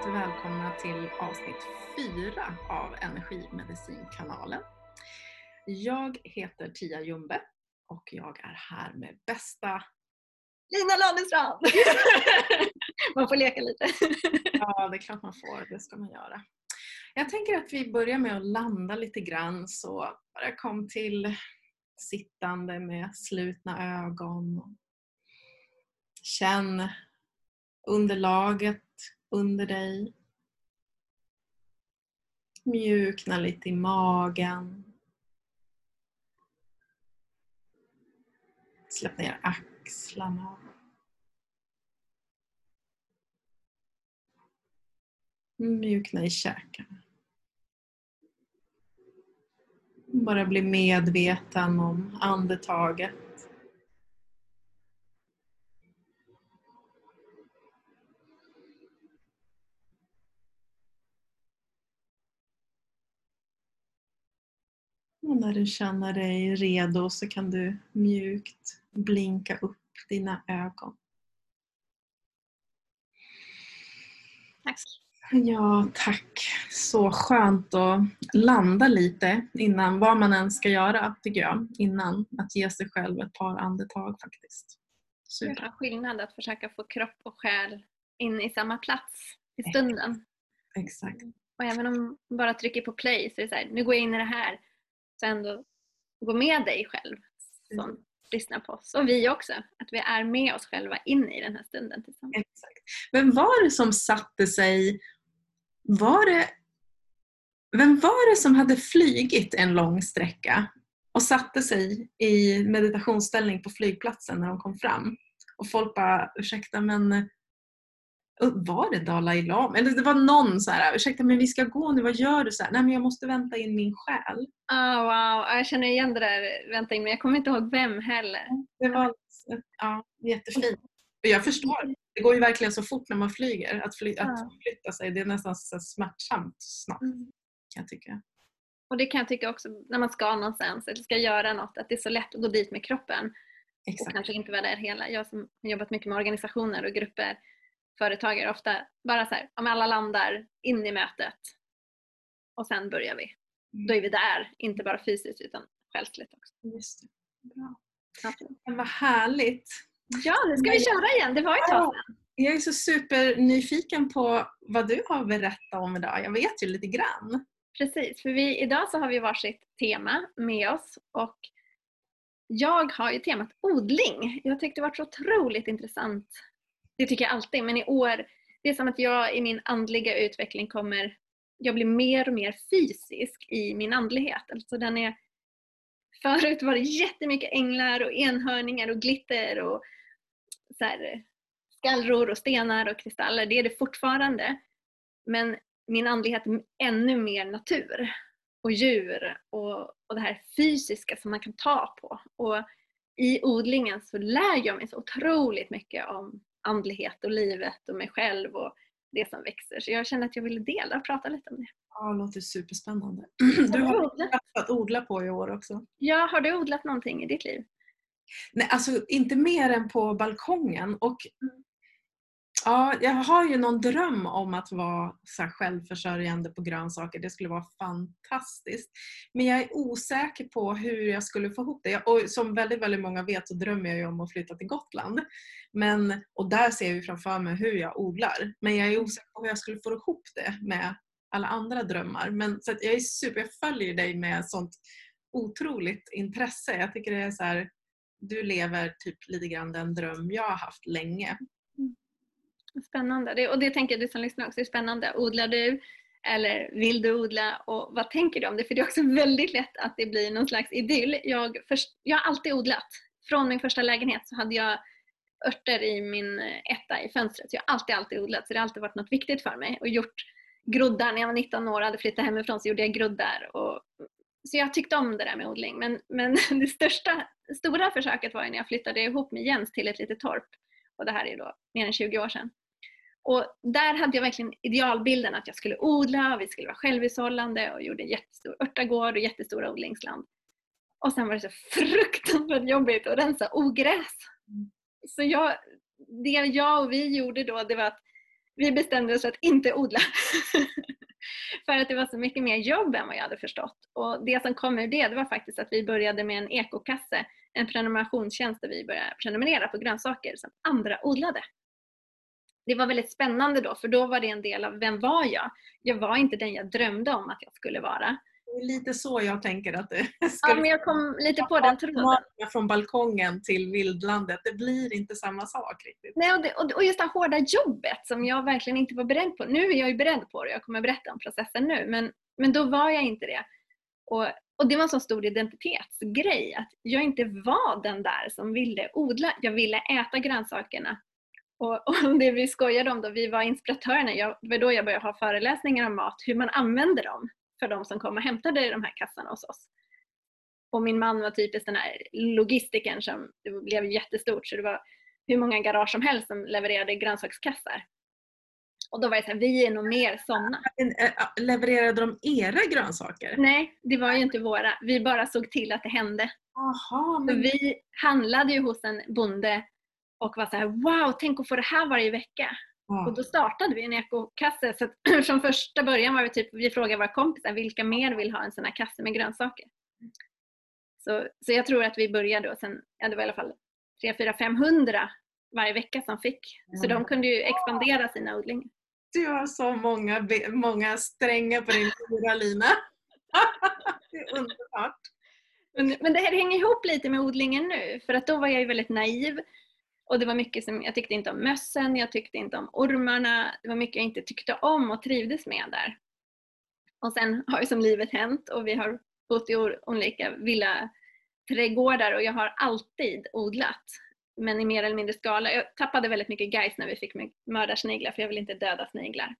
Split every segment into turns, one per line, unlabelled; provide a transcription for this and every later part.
varmt välkomna till avsnitt fyra av Energimedicinkanalen. Jag heter Tia Jumbe och jag är här med bästa
Lina Landestrand! man får leka lite.
Ja, det är klart man får. Det ska man göra. Jag tänker att vi börjar med att landa lite grann så bara kom till sittande med slutna ögon. Känn underlaget under dig. Mjukna lite i magen. Släpp ner axlarna. Mjukna i käkarna. Bara bli medveten om andetaget. Och när du känner dig redo så kan du mjukt blinka upp dina ögon.
Tack.
Ja, tack. Så skönt att landa lite innan vad man än ska göra, tycker jag. Innan att ge sig själv ett par andetag faktiskt.
Det är skillnad att försöka få kropp och själ in i samma plats i stunden.
Exakt.
Och även om man bara trycker på play så är det så här, nu går jag in i det här. Så ändå gå med dig själv som
Mm.
lyssnar på oss. Och vi också. Att vi är med oss själva in i den här stunden tillsammans.
Exakt. Vem var det som satte sig... Var det... Vem var det som hade flygit en lång sträcka och satte sig i meditationsställning på flygplatsen när de kom fram? Och folk bara, ursäkta men var det Dalai Lama? Eller det var någon så här, ursäkta men vi ska gå nu, vad gör du? Så här, Nej men jag måste vänta in min själ.
Ah, wow, jag känner igen det där. Vänta in, men jag kommer inte ihåg vem heller.
Det var ja, jättefint. Och jag förstår, det går ju verkligen så fort när man flyger. Att, fly, att flytta sig, det är nästan så smärtsamt snabbt
Mm.
kan jag tycka.
Och det kan jag tycka också när man ska någonstans eller ska göra något, att det är så lätt att gå dit med kroppen och
Exakt.
kanske inte vara där hela. Jag som har jobbat mycket med organisationer och grupper, företagare, ofta bara så här, om alla landar in i mötet och sen börjar vi. Då är vi där, inte bara fysiskt utan själsligt också.
Just det. Bra. Men vad härligt.
Ja, nu ska vi köra igen. Det var ett tag sedan.
Jag är så supernyfiken på vad du har berättat om idag. Jag vet ju lite grann.
Precis, för vi, idag så har vi varsitt tema med oss och jag har ju temat odling. Jag tyckte det var så otroligt intressant. Det tycker jag alltid, men i år, det är som att jag i min andliga utveckling kommer, jag blir mer och mer fysisk i min andlighet. Alltså den är, förut var det jättemycket änglar och enhörningar och glitter och så här, skallror och stenar och kristaller. Det är det fortfarande. Men min andlighet är ännu mer natur och djur och, och det här fysiska som man kan ta på. Och i odlingen så lär jag mig så otroligt mycket om andlighet och livet och mig själv och det som växer. Så jag känner att jag ville dela och prata lite om det.
Ja, det låter superspännande. Du har
odlat?
att odla på i år också.
Ja, har du odlat någonting i ditt liv?
Nej, alltså inte mer än på balkongen. Och
Mm.
Ja, jag har ju någon dröm om att vara så självförsörjande på grönsaker. Det skulle vara fantastiskt. Men jag är osäker på hur jag skulle få ihop det. Och som väldigt, väldigt många vet så drömmer jag ju om att flytta till Gotland. Men, och där ser jag ju framför mig hur jag odlar. Men jag är osäker på hur jag skulle få ihop det med alla andra drömmar. Men, så jag är super, jag följer dig med sånt otroligt intresse. Jag tycker det är så här, du lever typ lite grann den dröm jag har haft länge.
Spännande. Det, och det tänker jag du som lyssnar också, det är spännande. Odlar du? Eller vill du odla? Och vad tänker du om det? För det är också väldigt lätt att det blir någon slags idyll. Jag, först, jag har alltid odlat. Från min första lägenhet så hade jag örter i min eh, etta i fönstret. Så jag har alltid, alltid odlat. Så det har alltid varit något viktigt för mig. Och gjort groddar. När jag var 19 år och hade flyttat hemifrån så gjorde jag groddar. Och, så jag tyckte om det där med odling. Men, men det största, stora försöket var ju när jag flyttade ihop med Jens till ett litet torp. Och det här är ju då mer än 20 år sedan. Och där hade jag verkligen idealbilden att jag skulle odla och vi skulle vara självhushållande och gjorde en jättestor örtagård och jättestora odlingsland. Och sen var det så fruktansvärt jobbigt att rensa ogräs. Så jag, det jag och vi gjorde då det var att vi bestämde oss för att inte odla. för att det var så mycket mer jobb än vad jag hade förstått. Och det som kom ur det, det var faktiskt att vi började med en ekokasse, en prenumerationstjänst där vi började prenumerera på grönsaker som andra odlade. Det var väldigt spännande då, för då var det en del av vem var jag? Jag var inte den jag drömde om att jag skulle vara.
Det är lite så jag tänker att det
skulle Ja, men jag kom lite på den tråden.
Från balkongen till vildlandet, det blir inte samma sak riktigt.
Nej, och, det, och just det hårda jobbet som jag verkligen inte var beredd på. Nu är jag ju beredd på det, jag kommer berätta om processen nu, men, men då var jag inte det. Och, och det var en så stor identitetsgrej, att jag inte var den där som ville odla. Jag ville äta grönsakerna. Och, och det vi skojade om då, vi var inspiratörerna, jag, det var då jag började ha föreläsningar om mat, hur man använder dem för de som kom och hämtade de här kassarna hos oss. Och min man var typiskt den här logistikern som det blev jättestort så det var hur många garage som helst som levererade grönsakskassar. Och då var det så här, vi är nog mer sådana.
Eh, levererade de era grönsaker?
Nej, det var ju inte våra. Vi bara såg till att det hände.
Aha,
men... Vi handlade ju hos en bonde och var så här, wow, tänk att få det här varje vecka. Mm. Och då startade vi en ekokasse. Så att, från första början var vi typ, vi frågade våra kompisar vilka mer vill ha en sån här kasse med grönsaker. Så, så jag tror att vi började och sen, ja det var i alla fall 3, 4, 500 varje vecka som fick. Så de kunde ju expandera sina odlingar.
Du har så många, många strängar på din lyra Lina. det är underbart.
Men, men det här hänger ihop lite med odlingen nu för att då var jag ju väldigt naiv och det var mycket som, jag tyckte inte om mössen, jag tyckte inte om ormarna. Det var mycket jag inte tyckte om och trivdes med där. Och sen har ju som livet hänt och vi har bott i olika villaträdgårdar och jag har alltid odlat. Men i mer eller mindre skala. Jag tappade väldigt mycket guys när vi fick mördarsniglar för jag vill inte döda sniglar.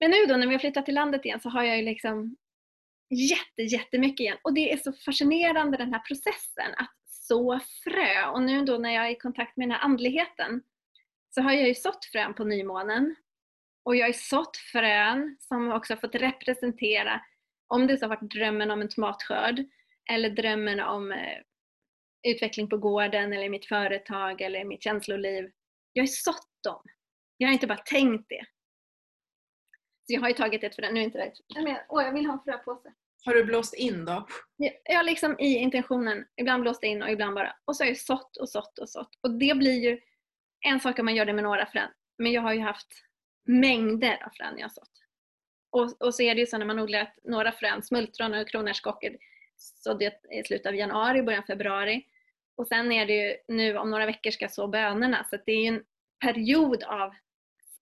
Men nu då när vi har flyttat till landet igen så har jag ju liksom jätte, jättemycket igen. Och det är så fascinerande den här processen att så frö. Och nu då när jag är i kontakt med den här andligheten så har jag ju sått frön på nymånen. Och jag har sått frön som också har fått representera, om det så har varit drömmen om en tomatskörd eller drömmen om eh, utveckling på gården eller mitt företag eller mitt känsloliv. Jag har sått dem. Jag har inte bara tänkt det. Så jag har ju tagit ett frö, nu är inte det, åh jag vill ha en fröpåse.
Har du blåst in då?
Jag har liksom i intentionen ibland blåst in och ibland bara. Och så har jag sått och sått och sått. Och det blir ju en sak om man gör det med några frön. Men jag har ju haft mängder av frön jag har sått. Och, och så är det ju så när man odlar några frön, smultron och kronärtskockor, sådde jag i slutet av januari, början av februari. Och sen är det ju nu om några veckor ska jag så bönorna. Så det är ju en period av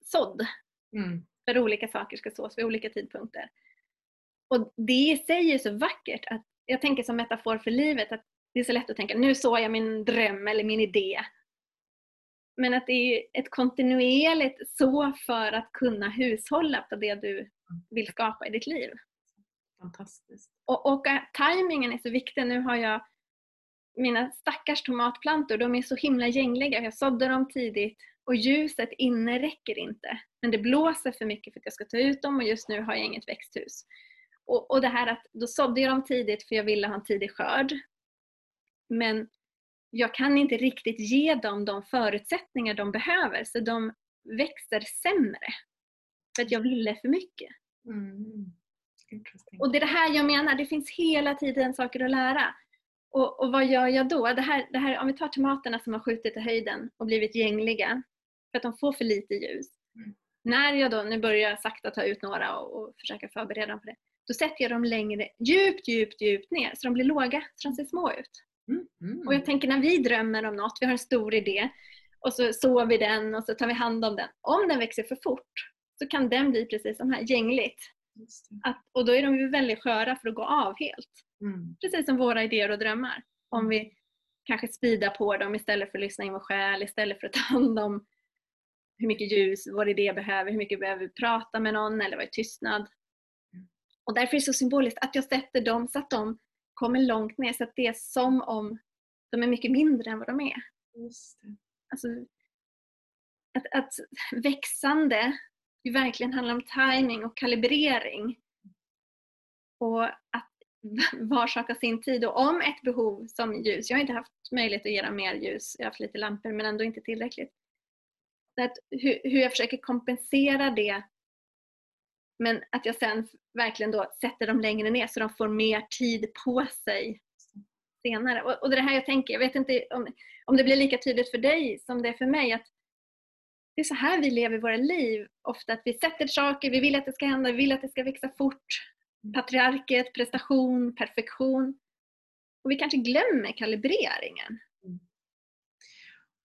sådd. Mm. För olika saker ska sås vid olika tidpunkter. Och det i sig är så vackert. Att jag tänker som metafor för livet att det är så lätt att tänka nu såg jag min dröm eller min idé. Men att det är ett kontinuerligt så för att kunna hushålla på det du vill skapa i ditt liv.
Fantastiskt.
Och, och tajmingen är så viktig. Nu har jag mina stackars tomatplantor, de är så himla gängliga. Jag sådde dem tidigt och ljuset inne räcker inte. Men det blåser för mycket för att jag ska ta ut dem och just nu har jag inget växthus. Och, och det här att då sådde jag dem tidigt för jag ville ha en tidig skörd. Men jag kan inte riktigt ge dem de förutsättningar de behöver så de växer sämre. För att jag ville för mycket. Mm. Och det är det här jag menar, det finns hela tiden saker att lära. Och, och vad gör jag då? Det här, det här, om vi tar tomaterna som har skjutit i höjden och blivit gängliga för att de får för lite ljus. Mm. När jag då, nu börjar jag sakta ta ut några och, och försöka förbereda dem på det. Då sätter jag dem längre, djupt, djupt, djupt ner så de blir låga, så de ser små ut. Mm. Mm. Och jag tänker när vi drömmer om något, vi har en stor idé och så sår vi den och så tar vi hand om den. Om den växer för fort så kan den bli precis som här, gängligt. Att, och då är de ju väldigt sköra för att gå av helt. Mm. Precis som våra idéer och drömmar. Om vi kanske speedar på dem istället för att lyssna in vår själ, istället för att ta hand om hur mycket ljus vår idé behöver, hur mycket behöver vi prata med någon eller vara i tystnad. Och därför är det så symboliskt att jag sätter dem så att de kommer långt ner så att det är som om de är mycket mindre än vad de är. Alltså, att, att växande ju verkligen handlar om timing och kalibrering. Och att varsaka sin tid. Och om ett behov som ljus, jag har inte haft möjlighet att ge dem mer ljus, jag har haft lite lampor men ändå inte tillräckligt. att hur, hur jag försöker kompensera det men att jag sen verkligen då sätter dem längre ner så de får mer tid på sig senare. Och, och det här jag tänker, jag vet inte om, om det blir lika tydligt för dig som det är för mig att det är så här vi lever våra liv ofta, att vi sätter saker, vi vill att det ska hända, vi vill att det ska växa fort. Patriarket, prestation, perfektion. Och vi kanske glömmer kalibreringen.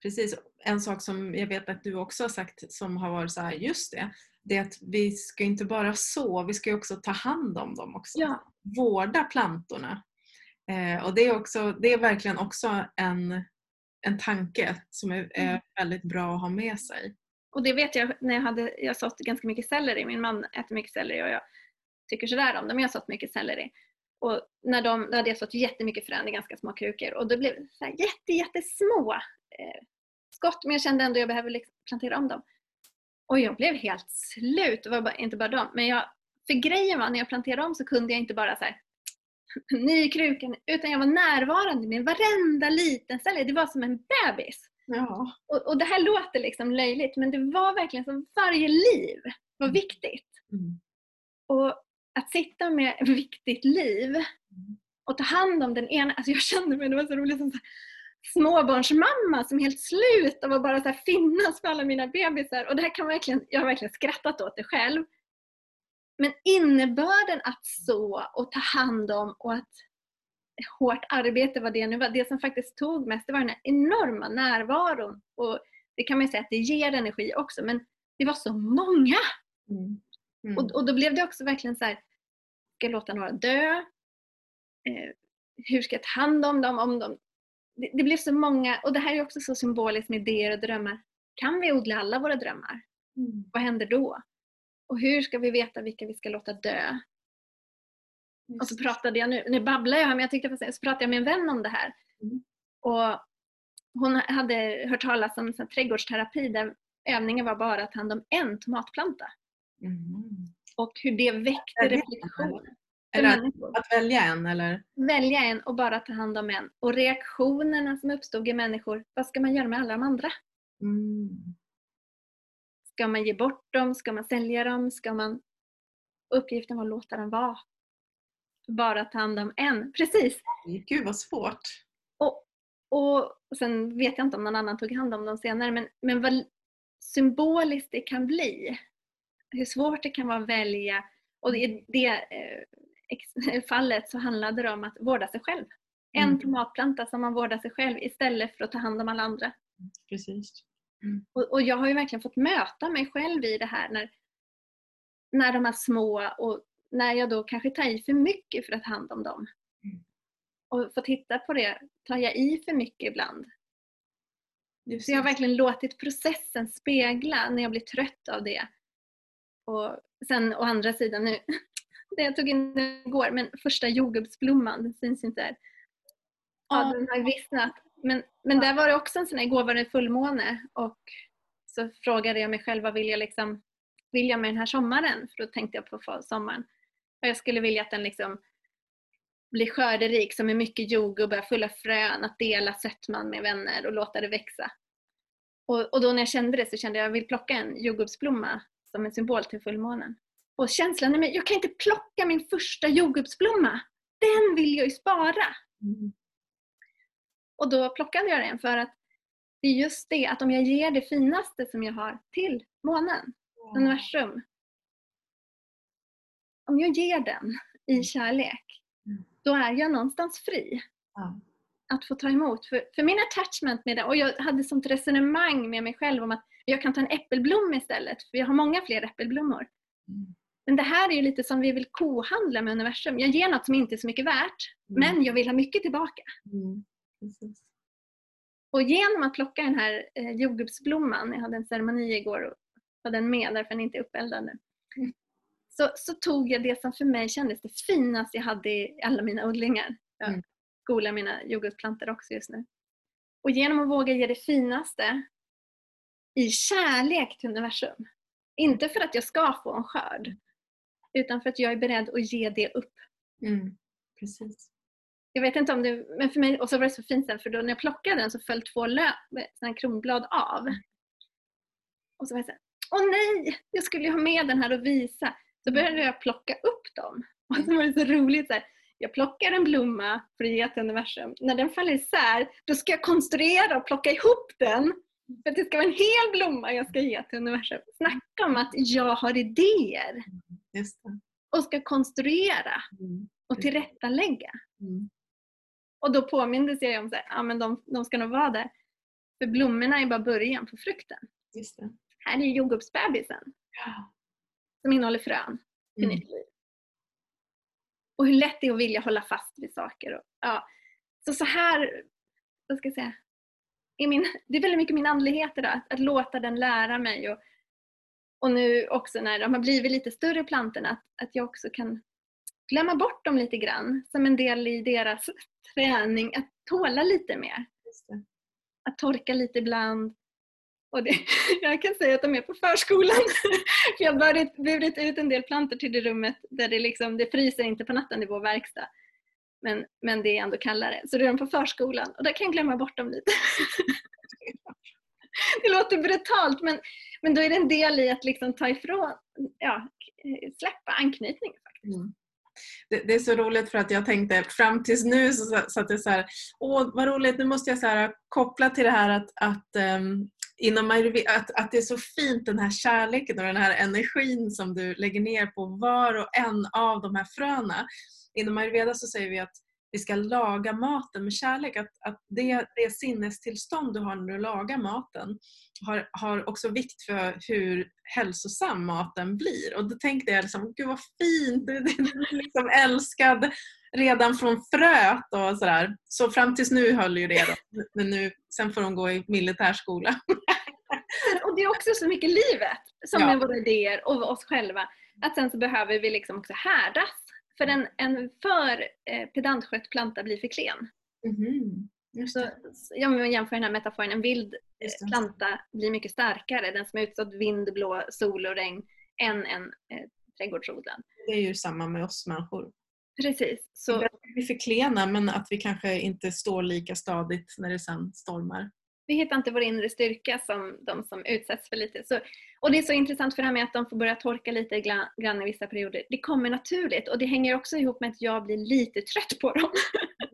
Precis. En sak som jag vet att du också har sagt som har varit så här, just det, det är att vi ska inte bara så, vi ska också ta hand om dem också.
Ja.
Vårda plantorna. Eh, och det är, också, det är verkligen också en, en tanke som är, är
Mm.
väldigt bra att ha med sig.
Och det vet jag när jag hade, jag sått ganska mycket selleri. Min man äter mycket selleri och jag tycker sådär om dem. Jag har sått mycket selleri. Och när de, då hade jag sått jättemycket frön i ganska små krukor och då blev det så här jätte, jättesmå eh, skott. Men jag kände ändå att jag behöver liksom plantera om dem. Och jag blev helt slut. Det var bara, inte bara dem. Men jag, för grejen var när jag planterade om så kunde jag inte bara så här ny krukan utan jag var närvarande med varenda liten selleri. Det var som en bebis.
Ja.
Och, och det här låter liksom löjligt men det var verkligen som varje liv var viktigt.
Mm.
Och att sitta med ett viktigt liv och ta hand om den ena, alltså jag kände mig, det var så roligt som så här, småbarnsmamma som är helt slut av att bara så här finnas för alla mina bebisar. Och det här kan verkligen, jag har verkligen skrattat åt det själv. Men innebörden att så och ta hand om och att hårt arbete vad det nu var. Det som faktiskt tog mest det var den här enorma närvaron. Och det kan man ju säga att det ger energi också men det var så många!
Mm. Mm.
Och, och då blev det också verkligen så här, ska jag låta några dö? Eh, hur ska jag ta hand om dem? Om de det, det blev så många, och det här är också så symboliskt med idéer och drömmar. Kan vi odla alla våra drömmar?
Mm.
Vad händer då? Och hur ska vi veta vilka vi ska låta dö? Och så pratade jag nu, nu babblar jag här men jag tyckte så pratade jag med en vän om det här.
Mm.
Och hon hade hört talas om här trädgårdsterapi där övningen var bara att ta hand om en tomatplanta.
Mm.
Och hur det väckte
Är det- att, att välja en eller?
Välja en och bara ta hand om en. Och reaktionerna som uppstod i människor, vad ska man göra med alla de andra?
Mm.
Ska man ge bort dem? Ska man sälja dem? Ska man... Uppgiften var att låta dem vara. Bara ta hand om en. Precis!
Gud vad svårt.
Och, och sen vet jag inte om någon annan tog hand om dem senare men, men vad symboliskt det kan bli. Hur svårt det kan vara att välja. Och i det eh, fallet så handlade det om att vårda sig själv. En
Mm.
tomatplanta som man vårdar sig själv istället för att ta hand om alla andra.
Precis.
Och, och jag har ju verkligen fått möta mig själv i det här när, när de är små och när jag då kanske tar i för mycket för att ta hand om dem.
Mm.
Och få titta på det, tar jag i för mycket ibland?
Just
Så jag har verkligen låtit processen spegla när jag blir trött av det. Och sen å andra sidan nu, jag tog in igår, men första jordgubbsblomman, den syns inte här. Ja, den har vissnat. Men, men där var det också en sån här, igår var det fullmåne och så frågade jag mig själv vad vill jag liksom, vill jag med den här sommaren? För då tänkte jag på sommaren. Och jag skulle vilja att den liksom blir skörderik som är mycket jordgubbar, full av frön, att dela sötman med vänner och låta det växa. Och, och då när jag kände det så kände jag att jag vill plocka en jordgubbsblomma som en symbol till fullmånen. Och känslan mig, jag kan inte plocka min första jordgubbsblomma! Den vill jag ju spara!
Mm.
Och då plockade jag den för att det är just det att om jag ger det finaste som jag har till månen, universum. Om jag ger den i kärlek,
Mm.
då är jag någonstans fri
Ja.
att få ta emot. För, för min attachment med det, och jag hade sånt resonemang med mig själv om att jag kan ta en äppelblom istället, för jag har många fler äppelblommor.
Mm.
Men det här är ju lite som vi vill kohandla med universum. Jag ger något som inte är så mycket värt,
Mm.
men jag vill ha mycket tillbaka.
Mm.
Och genom att plocka den här eh, jordgubbsblomman, jag hade en ceremoni igår och var den med därför den inte är uppeldad nu.
Mm.
Så, så tog jag det som för mig kändes det finaste jag hade i alla mina odlingar. Jag
Mm.
skolar mina jordgubbsplantor också just nu. Och genom att våga ge det finaste i kärlek till universum. Inte för att jag ska få en skörd. Utan för att jag är beredd att ge det upp.
Mm. Precis.
Jag vet inte om det, men för mig, och så var det så fint sen för då när jag plockade den så föll två lö, såna kronblad av. Och så var jag såhär, åh nej! Jag skulle ju ha med den här och visa. Så började jag plocka upp dem. Och så var det så roligt. Så här, jag plockar en blomma för att ge till universum. När den faller isär, då ska jag konstruera och plocka ihop den. För att det ska vara en hel blomma jag ska ge till universum. Snacka om att jag har idéer. Och ska konstruera mm. och tillrättalägga. Mm. Och då påmindes jag om att ja, de, de ska nog vara där. För blommorna är bara början på frukten. Här är jordgubbsbebisen.
Ja.
Som innehåller frön till mm. nytt liv. Och hur lätt det är att vilja hålla fast vid saker. Och, ja. Så så här, vad ska jag säga, är min, det är väldigt mycket min andlighet idag, att, att låta den lära mig. Och, och nu också när de har blivit lite större plantorna, att, att jag också kan glömma bort dem lite grann som en del i deras träning, att tåla lite mer. Att torka lite ibland. Och det, jag kan säga att de är på förskolan. För jag har burit ut en del plantor till det rummet där det, liksom, det fryser inte på natten i vår verkstad. Men, men det är ändå kallare. Så då är de på förskolan och där kan jag glömma bort dem lite. Det låter brutalt men, men då är det en del i att liksom ta ifrån, ja, släppa anknytningen. Faktiskt. Mm.
Det, det, är så roligt för att jag tänkte fram tills nu så satt jag så här, åh vad roligt, nu måste jag så här, koppla till det här att, att um, inom att, att det är så fint den här kärleken och den här energin som du lägger ner på var och en av de här fröna. Inom ayurveda så säger vi att vi ska laga maten med kärlek. Att, att det, det sinnestillstånd du har när du lagar maten har, har också vikt för hur hälsosam maten blir. Och då tänkte jag liksom, gud vad fint, du är liksom älskad redan från fröet och sådär. Så fram tills nu höll ju det då. Men nu, sen får de gå i militärskola.
och det är också så mycket livet som ja. är våra idéer och oss själva. Att sen så behöver vi liksom också härdas. För en, en för eh, pedantskött planta blir för klen.
Mm.
Så, jämför den här metaforen, en vild eh, planta blir mycket starkare, den som är utsatt vind, blå, sol och regn, än en eh, trädgårdsodlad.
Det är ju samma med oss människor.
Precis. Så...
Vi är för klena men att vi kanske inte står lika stadigt när det sen stormar.
Vi hittar inte vår inre styrka som de som utsätts för lite. Så, och det är så intressant för det här med att de får börja torka lite grann i vissa perioder. Det kommer naturligt och det hänger också ihop med att jag blir lite trött på dem.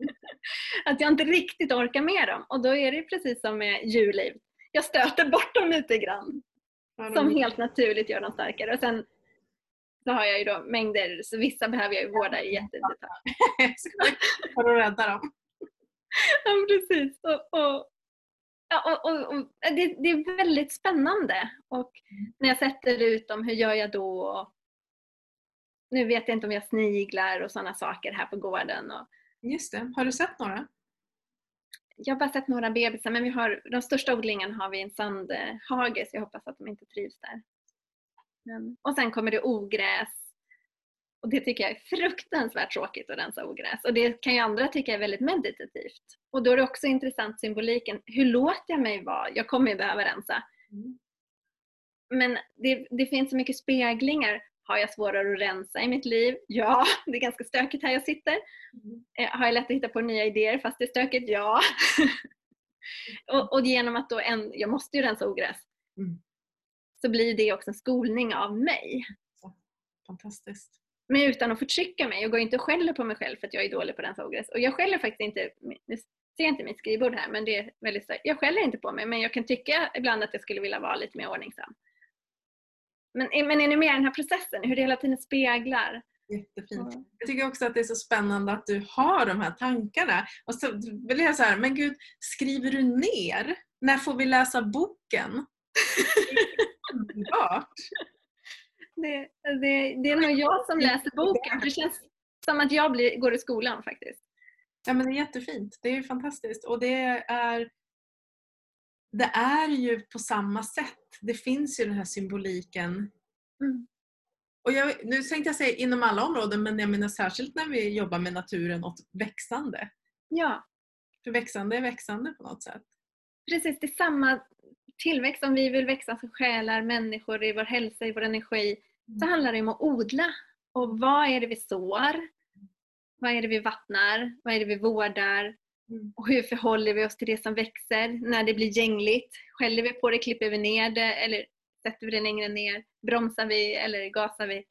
att jag inte riktigt orkar med dem. Och då är det precis som med djurliv. Jag stöter bort dem lite grann. Som helt naturligt gör dem starkare. Och sen så har jag ju då mängder, så vissa behöver jag ju vårda i jättedetalj.
För att rädda dem.
ja precis. Och, och, ja, och, och, och det, det, är väldigt spännande. Och när jag sätter ut dem, hur gör jag då? nu vet jag inte om jag sniglar och sådana saker här på gården. Och,
Just det. Har du sett några?
Jag har bara sett några bebisar men vi har, de största odlingarna har vi en sandhage så jag hoppas att de inte trivs där. Men, och sen kommer det ogräs. Och det tycker jag är fruktansvärt tråkigt att rensa ogräs. Och det kan ju andra tycka är väldigt meditativt. Och då är det också intressant symboliken. Hur låter jag mig vara? Jag kommer ju behöva rensa. Mm. Men det, det finns så mycket speglingar. Har jag svårare att rensa i mitt liv? Ja, det är ganska stökigt här jag sitter. Mm. Eh, har jag lätt att hitta på nya idéer fast det är stökigt? Ja. och, och, genom att då en, jag måste ju rensa ogräs. Mm. Så blir det också en skolning av mig.
Fantastiskt.
Men utan att förtrycka mig. Jag går inte och skäller på mig själv för att jag är dålig på att rensa ogräs. Och jag skäller faktiskt inte, nu ser jag inte mitt skrivbord här men det är väldigt starkt. Jag skäller inte på mig men jag kan tycka ibland att jag skulle vilja vara lite mer ordningsam. Men, men är ni med i den här processen? Hur det hela tiden speglar?
Jättefint. Mm. Jag tycker också att det är så spännande att du har de här tankarna. Och så vill jag så här, men gud, skriver du ner? När får vi läsa boken?
det, det, det är nog jag som läser boken. Det känns som att jag blir, går i skolan faktiskt.
Ja men det är jättefint. Det är fantastiskt. Och det är det är ju på samma sätt. Det finns ju den här symboliken. Mm. Och jag, nu tänkte jag säga inom alla områden men jag menar särskilt när vi jobbar med naturen och växande.
Ja.
För växande är växande på något sätt.
Precis, det är samma tillväxt. Om vi vill växa som själar, människor, i vår hälsa, i vår energi. Mm. Så handlar det om att odla. Och vad är det vi sår? Vad är det vi vattnar? Vad är det vi vårdar? Mm. Och hur förhåller vi oss till det som växer när det blir gängligt? Skäller vi på det? Klipper vi ner det? Eller Sätter vi den längre ner? Bromsar vi eller gasar vi?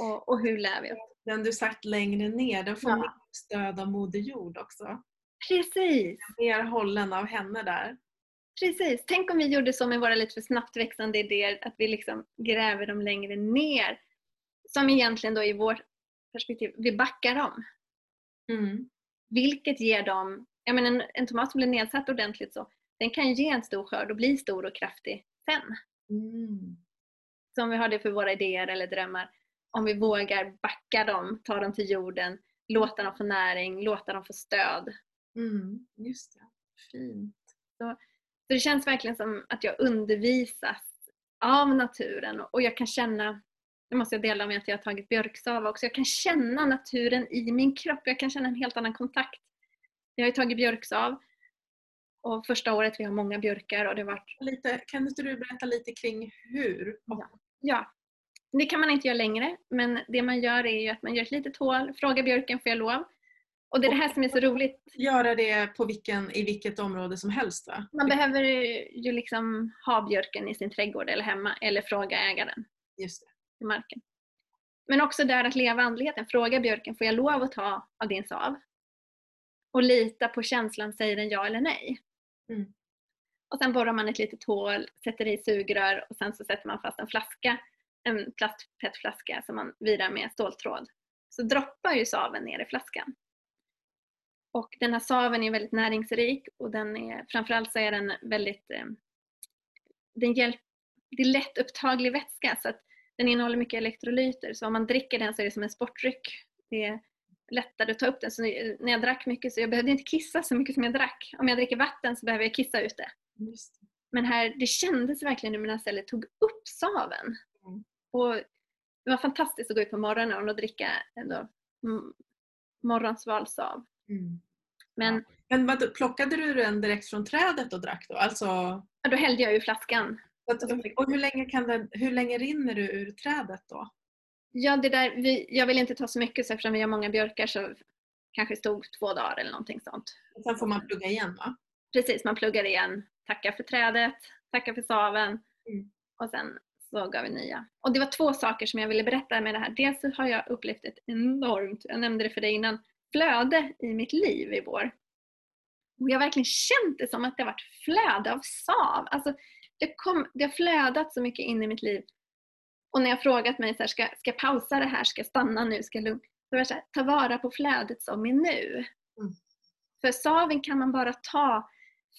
Och, och hur lär vi oss?
Den du sagt längre ner, den får
Ja.
stöd av Moder Jord också.
Precis!
Mer hållen av henne där.
Precis. Tänk om vi gjorde så med våra lite för snabbt växande idéer, att vi liksom gräver dem längre ner. Som egentligen då i vårt perspektiv, vi backar dem.
Mm.
Vilket ger dem, jag menar en, en tomat som blir nedsatt ordentligt så, den kan ge en stor skörd och bli stor och kraftig sen.
Mm.
Så om vi har det för våra idéer eller drömmar, om vi vågar backa dem, ta dem till jorden, låta dem få näring, låta dem få stöd.
Mm. Just det. Fint.
Så det känns verkligen som att jag undervisas av naturen och jag kan känna, det måste jag dela med att jag har tagit björksav också, jag kan känna naturen i min kropp, jag kan känna en helt annan kontakt. Jag har ju tagit björksav och första året vi har många björkar och det har varit,
Lite, kan inte du berätta lite kring hur?
Ja. ja, det kan man inte göra längre men det man gör är ju att man gör ett litet hål, frågar björken får jag lov? Och det är det här som är så roligt,
Göra det på vilken, i vilket område som helst va?
man behöver ju liksom ha björken i sin trädgård eller hemma eller fråga ägaren.
Just det.
i marken. Men också där att leva andligheten. Fråga björken, får jag lov att ta av din sav? Och lita på känslan, säger den ja eller nej?
Mm.
Och sen borrar man ett litet hål, sätter i sugrör och sen så sätter man fast en flaska, en plastpetflaska som man virar med ståltråd. Så droppar ju saven ner i flaskan. Och den här saven är väldigt näringsrik och den är, framförallt så är den väldigt eh, den hjälp, det är lättupptaglig vätska så att den innehåller mycket elektrolyter så om man dricker den så är det som en sportdryck. Det är lättare att ta upp den. Så när jag drack mycket så jag behövde inte kissa så mycket som jag drack. Om jag dricker vatten så behöver jag kissa ut det. Men här, det kändes verkligen hur mina celler tog upp saven.
Mm.
Och det var fantastiskt att gå ut på morgonen och dricka mm, morgonsvalsav.
Mm.
Men
Men vad, plockade du den direkt från trädet och drack då? Alltså,
ja, då hällde jag ur flaskan.
och hur länge, kan den, hur länge rinner du ur trädet då?
Ja, det där, vi, jag vill inte ta så mycket så eftersom vi har många björkar så kanske det stod två dagar eller någonting sånt.
Och sen får man plugga igen va?
Precis, man pluggar igen. Tackar för trädet, tackar för saven
Mm.
och sen så gav vi nya. Och det var två saker som jag ville berätta med det här. Dels så har jag upplevt ett enormt, jag nämnde det för dig innan, flöde i mitt liv i vår. Och jag har verkligen känt det som att det har varit flöde av sav. Alltså, det, kom, det har flödat så mycket in i mitt liv. Och när jag frågat mig, så här, ska, ska jag pausa det här? Ska jag stanna nu? Ska jag lugna? Då var det så här, ta vara på flödet som är nu.
Mm.
För saven kan man bara ta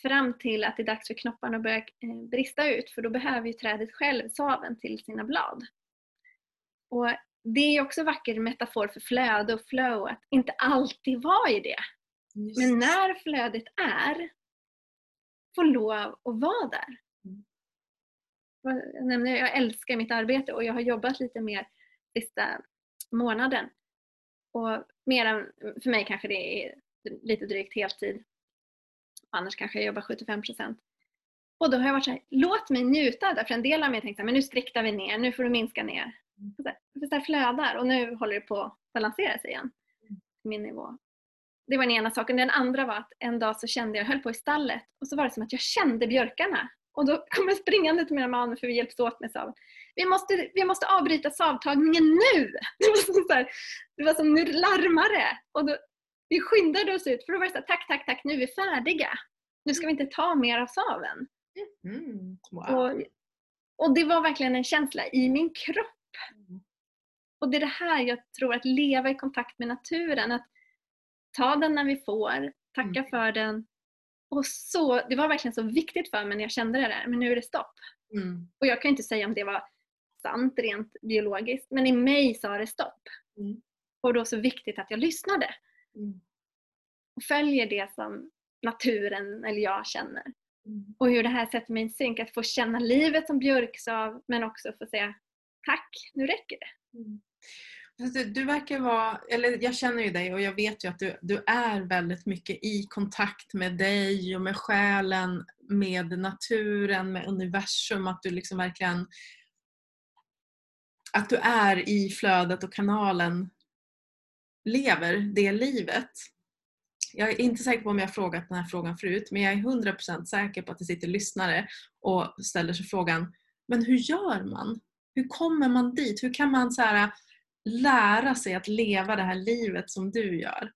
fram till att det är dags för knopparna att börja eh, brista ut för då behöver ju trädet själv saven till sina blad. Och Det är också vacker metafor för flöde och flow, att inte alltid vara i det.
Just
Men när flödet är, få lov att vara där.
Mm.
Jag, nämnde, jag älskar mitt arbete och jag har jobbat lite mer sista månaden. Och mer än, för mig kanske det är lite drygt heltid. Annars kanske jag jobbar 75%. Och då har jag varit såhär, låt mig njuta av det. För en del av mig har tänkt såhär, men nu striktar vi ner, nu får du minska ner. Så här flödar och nu håller det på att balansera sig igen. Min nivå. Det var den ena saken. Den andra var att en dag så kände jag, jag höll på i stallet och så var det som att jag kände björkarna. Och då kom jag springande till mina man för vi hjälps åt med saven. Vi måste, vi måste avbryta savtagningen nu! Det var som, så här, det var som nu larmar det. Och då, vi skyndade oss ut för då var det så här, tack, tack, tack, nu är vi färdiga. Nu ska vi inte ta mer av saven.
Mm, wow.
Och, och det var verkligen en känsla i min kropp.
Mm.
Och det är det här jag tror, att leva i kontakt med naturen. Att ta den när vi får, tacka
Mm.
för den. Och så, det var verkligen så viktigt för mig när jag kände det där, men nu är det stopp.
Mm.
Och jag kan inte säga om det var sant rent biologiskt, men i mig sa det stopp.
Mm.
Och då så viktigt att jag lyssnade
Mm.
och följer det som naturen eller jag känner.
Mm.
Och hur det här sätter mig i synk, att få känna livet som björksav men också få säga tack, nu räcker det.
Mm. Du, du verkar vara, eller jag känner ju dig och jag vet ju att du, du är väldigt mycket i kontakt med dig och med själen, med naturen, med universum. Att du liksom verkligen att du är i flödet och kanalen lever det livet. Jag är inte säker på om jag har frågat den här frågan förut men jag är 100% säker på att det sitter lyssnare och ställer sig frågan Men hur gör man? Hur kommer man dit? Hur kan man så här, äh, lära sig att leva det här livet som du gör?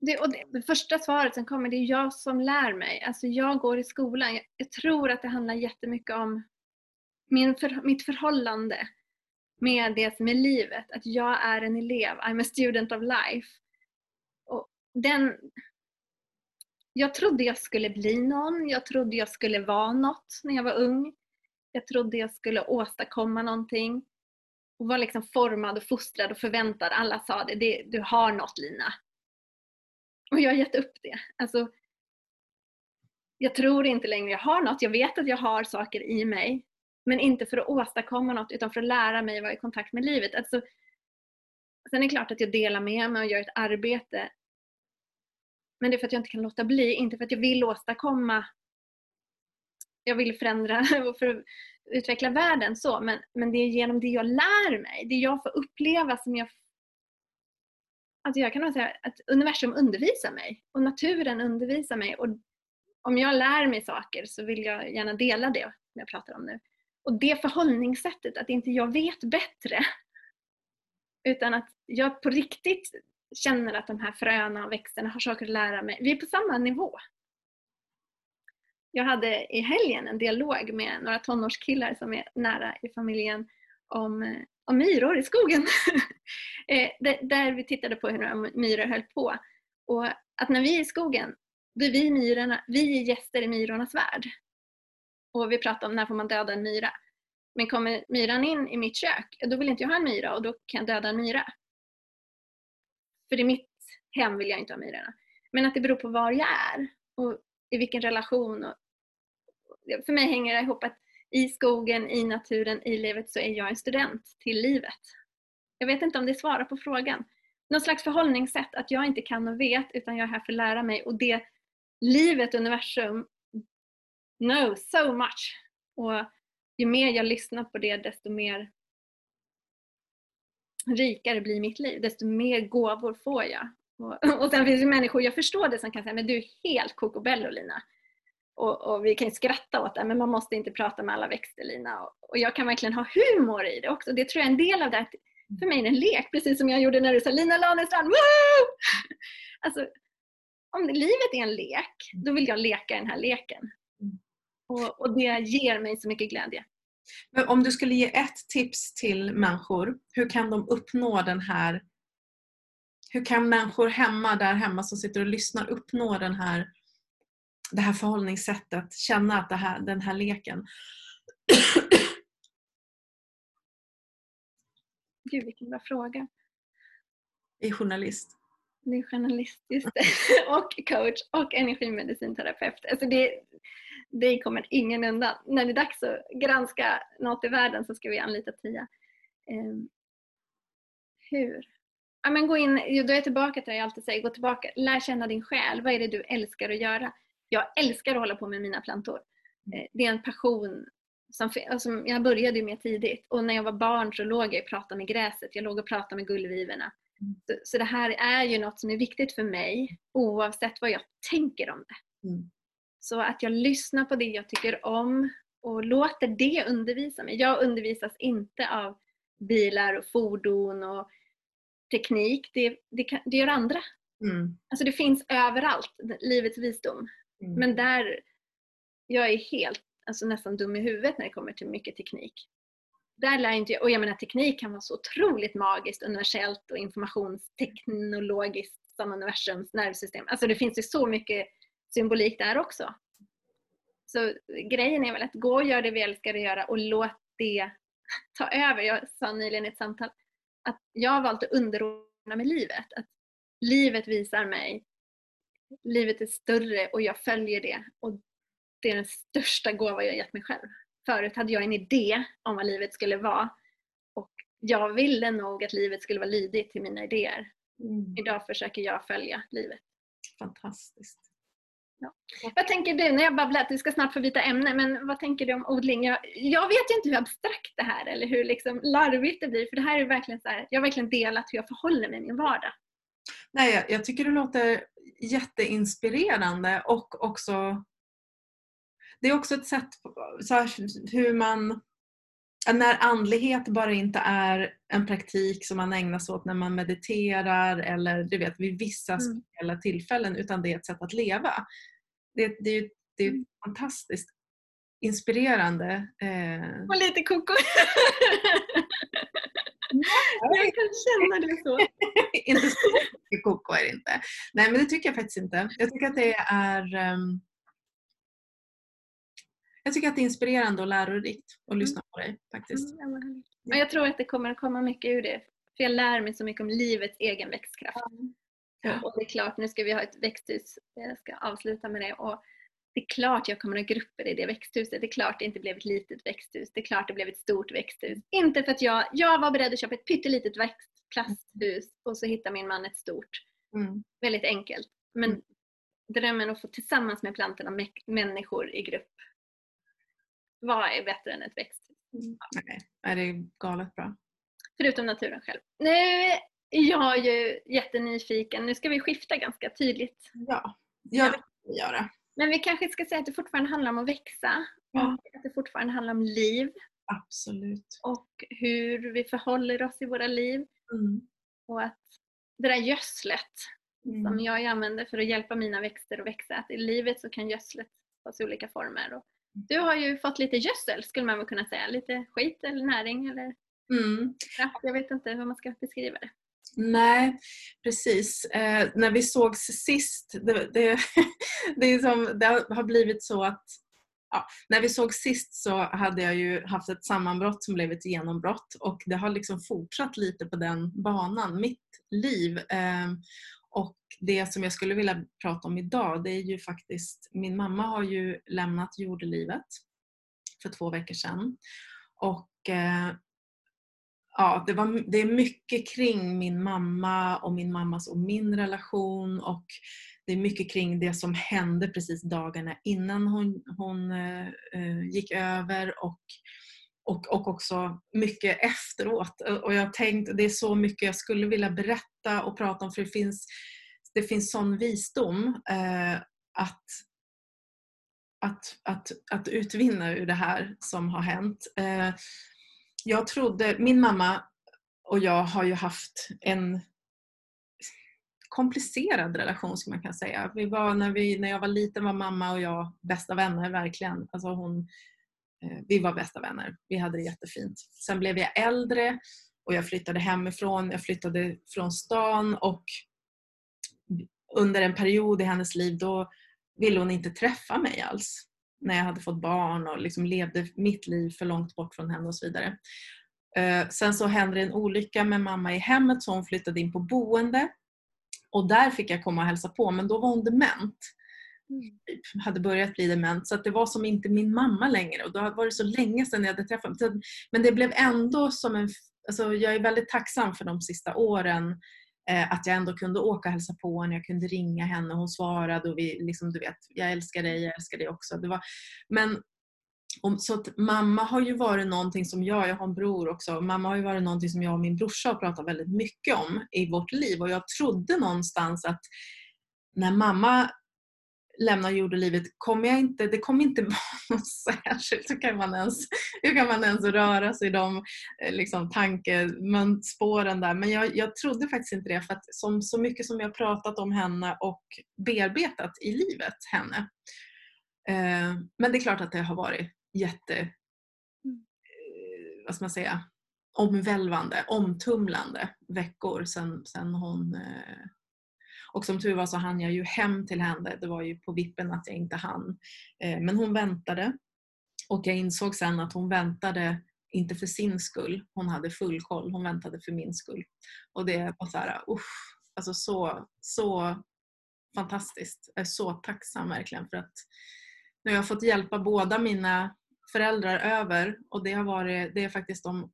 Det, och det, det, första svaret som kommer, det är jag som lär mig. Alltså jag går i skolan. Jag, jag tror att det handlar jättemycket om min för, mitt förhållande med det som är livet. Att jag är en elev. I'm a student of life. Och den, jag trodde jag skulle bli någon. Jag trodde jag skulle vara något när jag var ung. Jag trodde jag skulle åstadkomma någonting. Och var liksom formad och fostrad och förväntad. Alla sa det, det du har något Lina. Och jag har gett upp det. Alltså, jag tror inte längre jag har något. Jag vet att jag har saker i mig. Men inte för att åstadkomma något utan för att lära mig vara i kontakt med livet. Alltså, sen är det klart att jag delar med mig och gör ett arbete. Men det är för att jag inte kan låta bli, inte för att jag vill åstadkomma jag vill förändra och för att utveckla världen så, men, men det är genom det jag lär mig, det jag får uppleva som jag Alltså jag kan nog säga att universum undervisar mig och naturen undervisar mig och om jag lär mig saker så vill jag gärna dela det som jag pratar om nu. Och det förhållningssättet, att inte jag vet bättre utan att jag på riktigt känner att de här fröna och växterna har saker att lära mig. Vi är på samma nivå. Jag hade i helgen en dialog med några tonårskillar som är nära i familjen om, om myror i skogen. Eh, där vi tittade på hur myror höll på. Och att när vi är i skogen, då är vi, myrorna, vi är gäster i myrornas värld. Och vi pratar om när får man döda en myra. Men kommer myran in i mitt kök, då vill inte jag ha en myra och då kan jag döda en myra. För i mitt hem vill jag inte ha myrorna. Men att det beror på var jag är och i vilken relation. Och, för mig hänger det ihop att i skogen, i naturen, i livet så är jag en student till livet. Jag vet inte om det svarar på frågan. Något slags förhållningssätt att jag inte kan och vet utan jag är här för att lära mig och det livet, universum knows so much. Och ju mer jag lyssnar på det desto mer rikare blir mitt liv. Desto mer gåvor får jag. Och, och sen finns det människor, jag förstår det, som kan säga men du är helt kokobello Lina. Och, och, vi kan ju skratta åt det, men man måste inte prata med alla växter Lina. Och, och, jag kan verkligen ha humor i det också. Det tror jag är en del av det. För mig är det en lek, precis som jag gjorde när du sa Lina Lanestrand, woo! Alltså, om livet är en lek, då vill jag leka den här leken. Och, och det ger mig så mycket glädje.
Men om du skulle ge ett tips till människor, hur kan de uppnå den här hur kan människor hemma, där hemma som sitter och lyssnar uppnå den här, det här förhållningssättet, känna att det här, den här leken?
Gud vilken bra fråga.
Är journalist.
Det är journalist, just det. och coach och energimedicinterapeut. Alltså det, det kommer ingen undan. När det är dags att granska något i världen så ska vi anlita Tia. Um, hur? Ja, men gå in, då är jag tillbaka till det jag alltid säger, gå tillbaka, lär känna din själ. Vad är det du älskar att göra? Jag älskar att hålla på med mina plantor. Eh, det är en passion som, som jag började med tidigt och när jag var barn så låg jag och pratade med gräset, jag låg och pratade med gullvivorna. Mm. Så, så, det här är ju något som är viktigt för mig oavsett vad jag tänker om det. Mm. Så att jag lyssnar på det jag tycker om och låter det undervisa mig. Jag undervisas inte av bilar och fordon och teknik. Det, det, kan, det gör andra. Mm. Alltså det finns överallt, livets visdom. Mm. Men där, jag är helt, alltså nästan dum i huvudet när det kommer till mycket teknik. Där lär inte jag, och jag menar teknik kan vara så otroligt magiskt, universellt och informationsteknologiskt som universums nervsystem. Alltså det finns ju så mycket symbolik där också. Så grejen är väl att gå och göra det vi älskar att göra och låt det ta över. Jag sa nyligen i ett samtal att jag har valt att underordna mig livet. Att livet visar mig, livet är större och jag följer det. Och det är den största gåva jag gett mig själv. Förut hade jag en idé om vad livet skulle vara och jag ville nog att livet skulle vara lydigt till mina idéer. Mm. Idag försöker jag följa livet.
Fantastiskt.
Ja. Vad tänker du, när jag babblat, vi ska snart få byta ämne, men vad tänker du om odling? Jag, jag vet ju inte hur abstrakt det här eller hur liksom larvigt det blir, för det här är verkligen så här, jag har verkligen delat hur jag förhåller mig i min vardag.
Nej, jag, jag tycker det låter jätteinspirerande och också det är också ett sätt så här, hur man när andlighet bara inte är en praktik som man ägnar sig åt när man mediterar eller du vet vid vissa
Mm.
speciella tillfällen utan det är ett sätt att leva. Det, det är det är
Mm.
fantastiskt inspirerande. Eh,
Och lite koko. jag kan känna det så.
inte så mycket koko är det inte. Nej men det tycker jag faktiskt inte. Jag tycker att det är ehm, jag tycker att det är inspirerande och lärorikt att lyssna på dig faktiskt.
Mm, ja, jag tror att det kommer att komma mycket ur det. För jag lär mig så mycket om livets egen växtkraft.
Ja.
Och det är klart, nu ska vi ha ett växthus. Jag ska avsluta med det. Och det är klart jag kommer att ha grupper i det växthuset. Det är klart det inte blev ett litet växthus. Det är klart det blev ett stort växthus. Inte för att jag, jag var beredd att köpa ett pyttelitet växtplasthus och så hittar min man ett stort.
Mm.
Väldigt enkelt. Men
Mm.
drömmen att få tillsammans med plantorna mä- människor i grupp. Vad är bättre än ett växthus?
Nej, är det är galet bra.
Förutom naturen själv. Nu är jag ju jättenyfiken. Nu ska vi skifta ganska tydligt.
Ja, ja det kan vi göra.
Men vi kanske ska säga att det fortfarande handlar om att växa.
Ja.
Och att det fortfarande handlar om liv.
Absolut.
Och hur vi förhåller oss i våra liv.
Mm.
Och att det där gödslet som
Mm.
jag använder för att hjälpa mina växter att växa. Att i livet så kan gödslet tas i olika former. Och du har ju fått lite gödsel skulle man väl kunna säga. Lite skit eller näring eller
Mm.
Jag vet inte hur man ska beskriva det.
Nej, precis. Eh, när vi sågs sist, det, det, det, är som, det har blivit så att ja, när vi såg sist så hade jag ju haft ett sammanbrott som blev ett genombrott och det har liksom fortsatt lite på den banan, mitt liv. Eh, och det som jag skulle vilja prata om idag det är ju faktiskt, min mamma har ju lämnat jordelivet för två veckor sedan. Och eh, ja, det, var, det är mycket kring min mamma och min mammas och min relation och det är mycket kring det som hände precis dagarna innan hon, hon eh, eh gick över och, och, och också mycket efteråt. Eh, och jag tänkte, det är så mycket jag skulle vilja berätta och prata om för det finns, det finns sån visdom eh, att att, att, att utvinna ur det här som har hänt. Eh, jag trodde, min mamma och jag har ju haft en komplicerad relation skulle man kan säga. Vi var, när, vi, när jag var liten var mamma och jag bästa vänner verkligen. Alltså hon, eh, vi var bästa vänner. Vi hade det jättefint. Sen blev jag äldre och jag flyttade hemifrån. Jag flyttade från stan och under en period i hennes liv då ville hon inte träffa mig alls. När jag hade fått barn och liksom levde mitt liv för långt bort från henne och så vidare. Eh, Sen så hände en olycka med mamma i hemmet så hon flyttade in på boende. Och där fick jag komma och hälsa på men då var hon dement. Typ, hade börjat bli dement så att det var som inte min mamma längre och då var det så länge sedan jag hade träffat henne. Men det blev ändå som en... Alltså jag är väldigt tacksam för de sista åren Eh, att jag ändå kunde åka och hälsa på henne, jag kunde ringa henne, hon svarade och vi liksom, du vet, jag älskar dig, jag älskar dig också. Det var, men om, så att mamma har ju varit någonting som jag, jag har en bror också, mamma har ju varit någonting som jag och min brorsa har pratat väldigt mycket om i vårt liv och jag trodde någonstans att när mamma lämnar jordelivet kommer jag inte, det kommer inte vara något särskilt. Hur kan man ens, hur kan man ens röra sig i de eh, liksom, tankespåren där? Men jag, jag trodde faktiskt inte det för att som, så mycket som jag pratat om henne och bearbetat i livet henne. Eh, men det är klart att det har varit jätte, eh, vad ska man säga, omvälvande, omtumlande veckor sen, sen hon eh, och som tur var så hann jag ju hem till henne. Det var ju på vippen att jag inte hann. Eh, men hon väntade. Och jag insåg sen att hon väntade inte för sin skull. Hon hade full koll. Hon väntade för min skull. Och det var så här, usch, alltså så, så fantastiskt. Jag är så tacksam verkligen för att nu har jag fått hjälpa båda mina föräldrar över och det har varit, det är faktiskt de,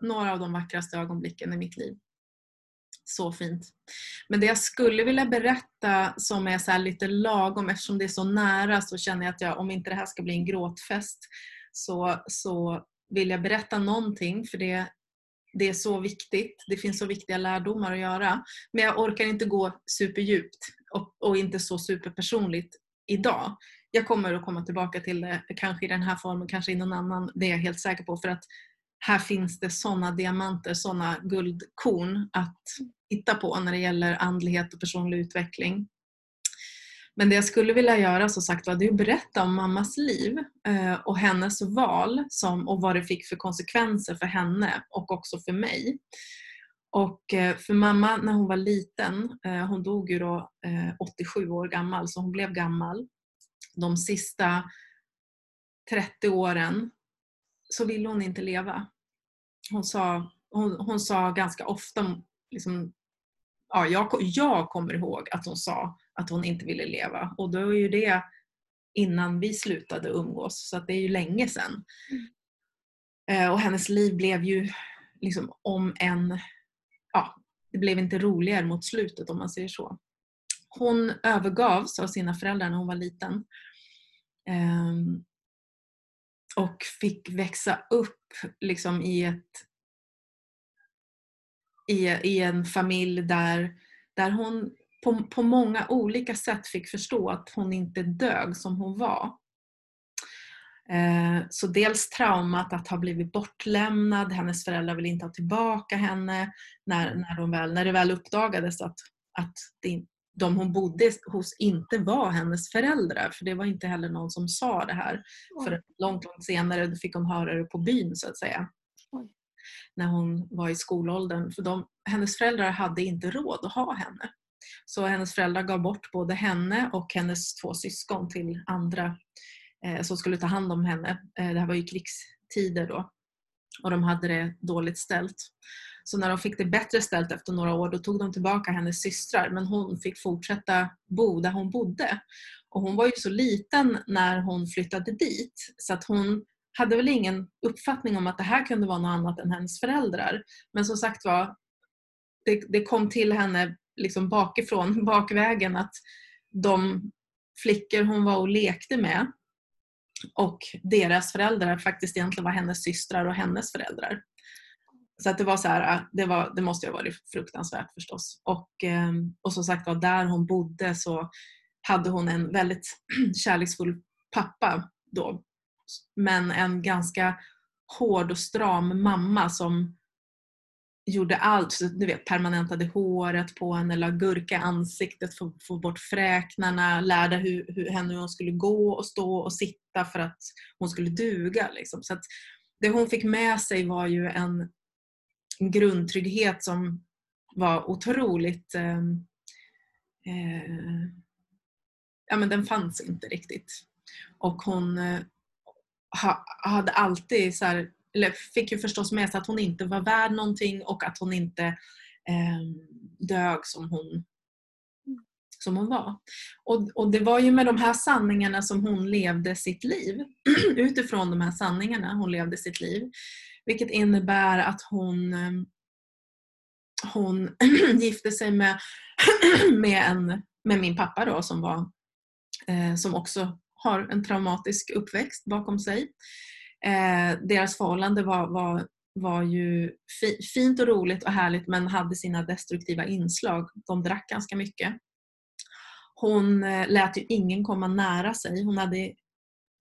några av de vackraste ögonblicken i mitt liv. Så fint. Men det jag skulle vilja berätta som är så här lite lagom eftersom det är så nära så känner jag att jag, om inte det här ska bli en gråtfest så, så vill jag berätta någonting för det, det är så viktigt. Det finns så viktiga lärdomar att göra. Men jag orkar inte gå superdjupt och, och inte så superpersonligt idag. jag kommer att komma tillbaka till det, kanske i den här formen, kanske i någon annan. Det är jag helt säker på. För att här finns det sådana diamanter, sådana guldkorn att titta på när det gäller andlighet och personlig utveckling. Men det jag skulle vilja göra som sagt var, det är att berätta om mammas liv eh, och hennes val som, och vad det fick för konsekvenser för henne och också för mig. Och eh, för mamma när hon var liten, eh, hon dog ju då 87 år gammal så hon blev gammal. De sista 30 åren så ville hon inte leva. Hon sa, hon, hon sa ganska ofta, liksom, ja, jag, jag kommer ihåg att hon sa att hon inte ville leva och då är ju det innan vi slutade umgås så det är ju länge sedan. Mm. Och hennes liv blev ju liksom om en, ja, det blev inte roligare mot slutet om man säger så. Hon övergavs av sina föräldrar när hon var liten. Um, och fick växa upp liksom i, ett, i, i en familj där, där hon på, på många olika sätt fick förstå att hon inte dög som hon var. Eh, så dels traumat att ha blivit bortlämnad, hennes föräldrar ville inte ha tillbaka henne när, när, de väl, när det väl uppdagades att, att det, de hon bodde hos inte var hennes föräldrar. För det var inte heller någon som sa det här. Oj. För långt, långt senare fick hon höra det på byn så att säga. Oj. När hon var i skolåldern. För de, hennes föräldrar hade inte råd att ha henne. Så hennes föräldrar gav bort både henne och hennes två syskon till andra eh, som skulle ta hand om henne. Eh, det här var ju krigstider då. Och de hade det dåligt ställt. Så när de fick det bättre ställt efter några år då tog de tillbaka hennes systrar men hon fick fortsätta bo där hon bodde. Och hon var ju så liten när hon flyttade dit så att hon hade väl ingen uppfattning om att det här kunde vara något annat än hennes föräldrar. Men som sagt var, det, det kom till henne liksom bakifrån, bakvägen att de flickor hon var och lekte med och deras föräldrar faktiskt egentligen var hennes systrar och hennes föräldrar. Så att det var så här, äh, det, var, det måste ju ha varit fruktansvärt förstås. Och, ehm, och som sagt var, där hon bodde så hade hon en väldigt kärleksfull pappa då. Men en ganska hård och stram mamma som gjorde allt. Så, du vet, permanentade håret på henne, la gurka i ansiktet för att få bort fräknarna, lärde hur, hur, henne hur hon skulle gå och stå och sitta för att hon skulle duga. Liksom. Så att det hon fick med sig var ju en en grundtrygghet som var otroligt eh, eh, ja men den fanns inte riktigt. Och hon eh, ha, hade alltid så här, eller fick ju förstås med sig att hon inte var värd någonting och att hon inte eh, dög som hon, som hon var. Och, och det var ju med de här sanningarna som hon levde sitt liv. Utifrån de här sanningarna hon levde sitt liv. Vilket innebär att hon, ehm, hon gifte sig med, med, en, med min pappa då som, var, eh, som också har en traumatisk uppväxt bakom sig. Eh, deras förhållande var, var, var ju fi, fint och roligt och härligt men hade sina destruktiva inslag. De drack ganska mycket. Hon eh, lät ju ingen komma nära sig. Hon hade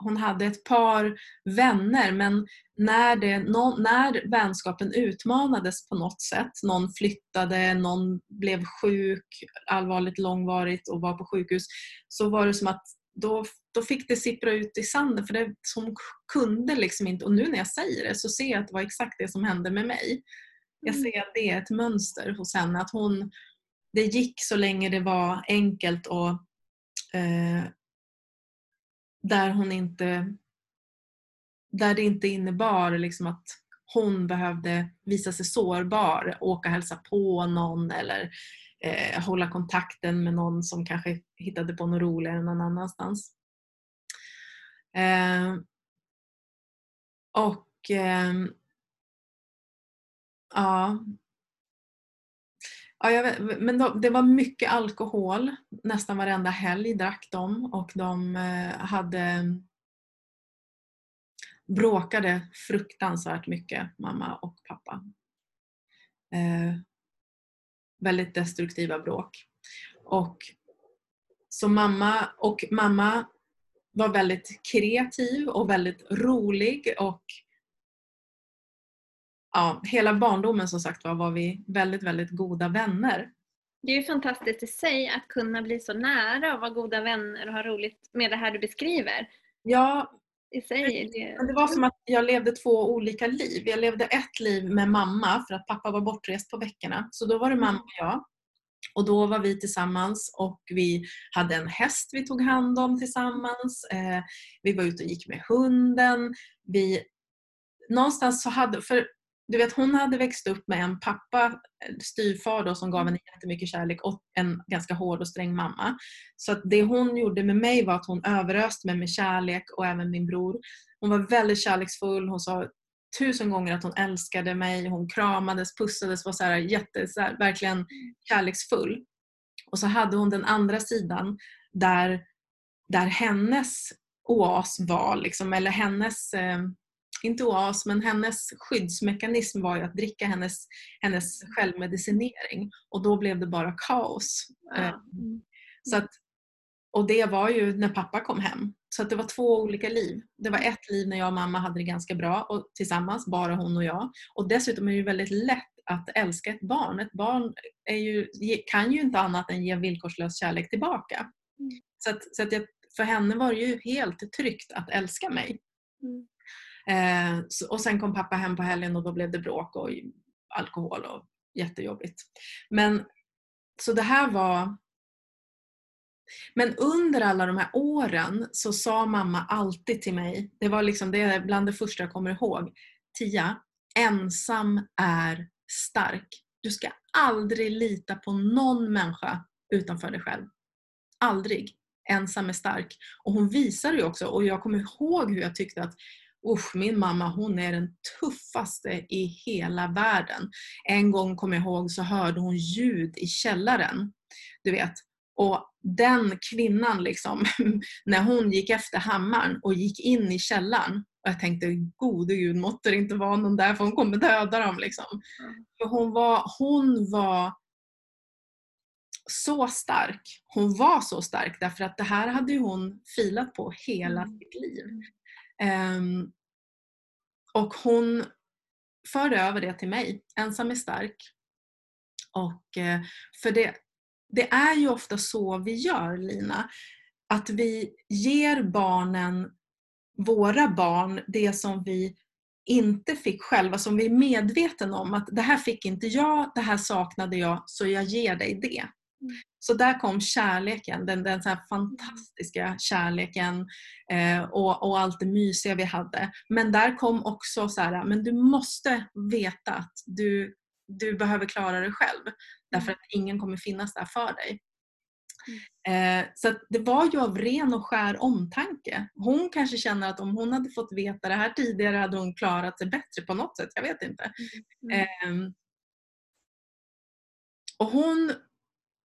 hon hade ett par vänner men när, det, no, när vänskapen utmanades på något sätt, någon flyttade, någon blev sjuk allvarligt långvarigt och var på sjukhus, så var det som att då, då fick det sippra ut i sanden för det som kunde liksom inte, och nu när jag säger det så ser jag att det var exakt det som hände med mig. Jag mm. ser att det är ett mönster hos henne, att hon, det gick så länge det var enkelt och eh, där hon inte där det inte innebar liksom att hon behövde visa sig sårbar, åka och hälsa på någon eller eh, hålla kontakten med någon som kanske hittade på något roligare någon annanstans. Eh, och eh, ja, Ja, vet, men de, det var mycket alkohol. Nästan varenda helg drack de och de eh, hade bråkade fruktansvärt mycket, mamma och pappa. Eh, väldigt destruktiva bråk. Och så mamma och mamma var väldigt kreativ och väldigt rolig och ja, hela barndomen som sagt var, var vi väldigt, väldigt goda vänner.
Det är ju fantastiskt i sig att kunna bli så nära och vara goda vänner och ha roligt med det här du beskriver.
Ja,
I sig. Det...
det var som att jag levde två olika liv. Jag levde ett liv med mamma för att pappa var bortrest på veckorna. Så då var det mamma och jag. Och då var vi tillsammans och vi hade en häst vi tog hand om tillsammans. Eh, vi var ute och gick med hunden. Vi, någonstans så hade, för du vet hon hade växt upp med en pappa, eh, styvfar då, som gav henne jättemycket kärlek och en ganska hård och sträng mamma. Så att det hon gjorde med mig var att hon överöste mig med kärlek och även min bror. Hon var väldigt kärleksfull. Hon sa tusen gånger att hon älskade mig. Hon kramades, pussades, var så här, jätte, så här, verkligen kärleksfull. Och så hade hon den andra sidan där, där hennes oas var, liksom, eller hennes eh, inte oas, men hennes skyddsmekanism var ju att dricka hennes, hennes självmedicinering. Och då blev det bara kaos.
Mm.
Så att, och det var ju när pappa kom hem. Så att det var två olika liv. Det var ett liv när jag och mamma hade det ganska bra och tillsammans, bara hon och jag. Och dessutom är det ju väldigt lätt att älska ett barn. Ett barn är ju, kan ju inte annat än ge villkorslös kärlek tillbaka.
Mm.
Så, att, så att jag, för henne var det ju helt tryggt att älska mig.
Mm.
Eh, så, och sen kom pappa hem på helgen och då blev det bråk och alkohol och jättejobbigt. Men så det här var men under alla de här åren så sa mamma alltid till mig, det var liksom det är bland det första jag kommer ihåg. Tia, ensam är stark. Du ska aldrig lita på någon människa utanför dig själv. Aldrig. Ensam är stark. Och hon visade ju också, och jag kommer ihåg hur jag tyckte att Usch, min mamma hon är den tuffaste i hela världen. En gång kommer jag ihåg så hörde hon ljud i källaren. Du vet. Och den kvinnan liksom, när hon gick efter hammaren och gick in i källaren och jag tänkte gode gud måtte det inte vara någon där för hon kommer döda dem. Liksom.
Mm.
För hon, var, hon var så stark. Hon var så stark därför att det här hade hon filat på hela
Mm.
sitt liv. Ehm, och hon förde över det till mig. Ensam är stark. Och eh, för det, det är ju ofta så vi gör Lina. Att vi ger barnen, våra barn, det som vi inte fick själva, som vi är medvetna om att det här fick inte jag, det här saknade jag, så jag ger dig det.
Mm.
Så där kom kärleken, den, den så fantastiska kärleken eh, och, och allt det mysiga vi hade. Men där kom också så här, men du måste veta att du, du behöver klara dig själv. Därför att ingen kommer finnas där för dig. Eh, så det var ju av ren och skär omtanke. Hon kanske känner att om hon hade fått veta det här tidigare hade hon klarat sig bättre på något sätt. Jag vet inte.
Mm.
Eh, och hon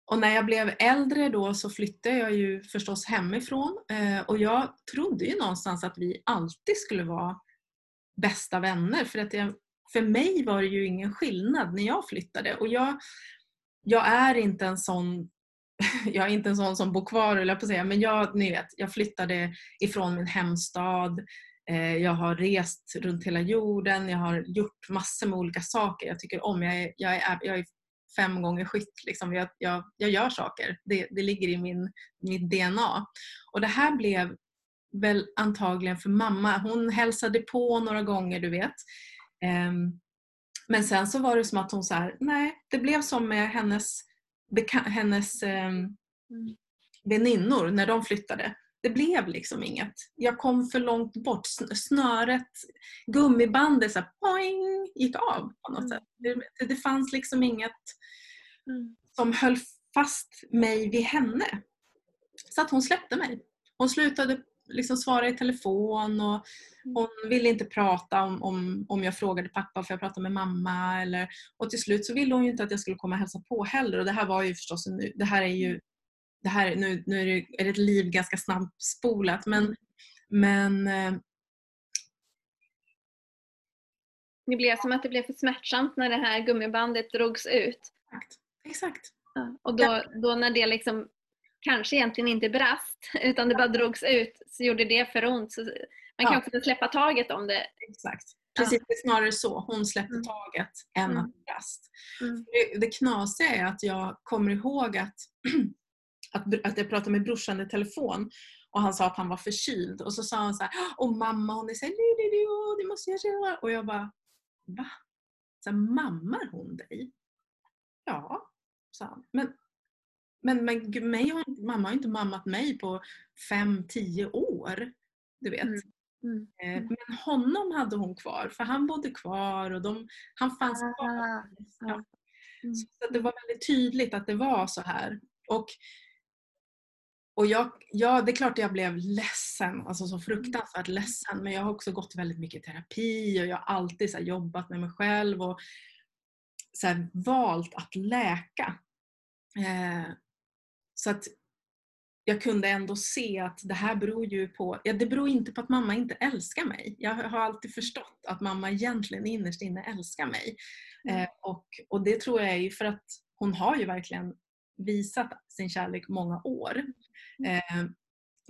och när jag blev äldre då så flyttade jag ju förstås hemifrån eh, och jag trodde ju någonstans att vi alltid skulle vara bästa vänner för att jag, för mig var det ju ingen skillnad när jag flyttade och jag, jag är inte en sån jag är inte en sån som bor kvar eller på att säga men jag, ni vet, jag flyttade ifrån min hemstad eh, jag har rest runt hela jorden, jag har gjort massor med olika saker jag tycker om. Jag är, jag är, jag är fem gånger skytt. Liksom. Jag, jag, jag gör saker. Det, det ligger i min, mitt DNA. Och det här blev väl antagligen för mamma. Hon hälsade på några gånger, du vet. Um, men sen så var det som att hon så här, nej, det blev som med hennes, hennes um, väninnor när de flyttade. Det blev liksom inget. Jag kom för långt bort. Snöret, gummibandet så här, poing, gick av på något sätt. Det, det fanns liksom inget
Mm.
som höll fast mig vid henne. Så att hon släppte mig. Hon slutade liksom svara i telefon och hon ville inte prata om, om, om jag frågade pappa för jag pratade med mamma. Eller, och till slut så ville hon ju inte att jag skulle komma och hälsa på heller. Och det här var ju förstås, en, det här är ju det här, nu, nu är, det, är det ett liv ganska snabbt spolat men, men eh,
Det blev som att det blev för smärtsamt när det här gummibandet drogs ut.
Exakt. Exakt.
Ja. Och då, då när det liksom kanske egentligen inte brast utan det bara drogs ut så gjorde det för ont. Så man kan
Ja.
också släppa taget om det.
Exakt. Precis, det är snarare så. Hon släppte
Mm.
taget än
Mm.
att det brast.
Mm.
Det, det knasiga är att jag kommer ihåg att, att, att jag pratade med brorsan i telefon och han sa att han var förkyld och så sa han så här Åh mamma hon är så här, "Li, li, li, åh, det måste jag göra. Och jag bara Va? Så här, mammar hon dig? Ja, sa han. Men, men, men mig har, mamma har inte mammat mig på fem, tio år. Du vet.
Mm. Mm.
Eh, Men honom hade hon kvar för han bodde kvar och de, han fanns kvar.
Ah,
Ja.
Mm.
Så det var väldigt tydligt att det var så här. Och, och jag, ja, det är klart jag blev ledsen, alltså så fruktansvärt ledsen. Men jag har också gått väldigt mycket terapi och jag har alltid så jobbat med mig själv och så valt att läka. Eh, så att jag kunde ändå se att det här beror ju på, ja det beror inte på att mamma inte älskar mig. Jag har alltid förstått att mamma egentligen innerst inne älskar mig.
Mm.
Eh, och, och det tror jag är ju för att hon har ju verkligen visat sin kärlek många år. Eh,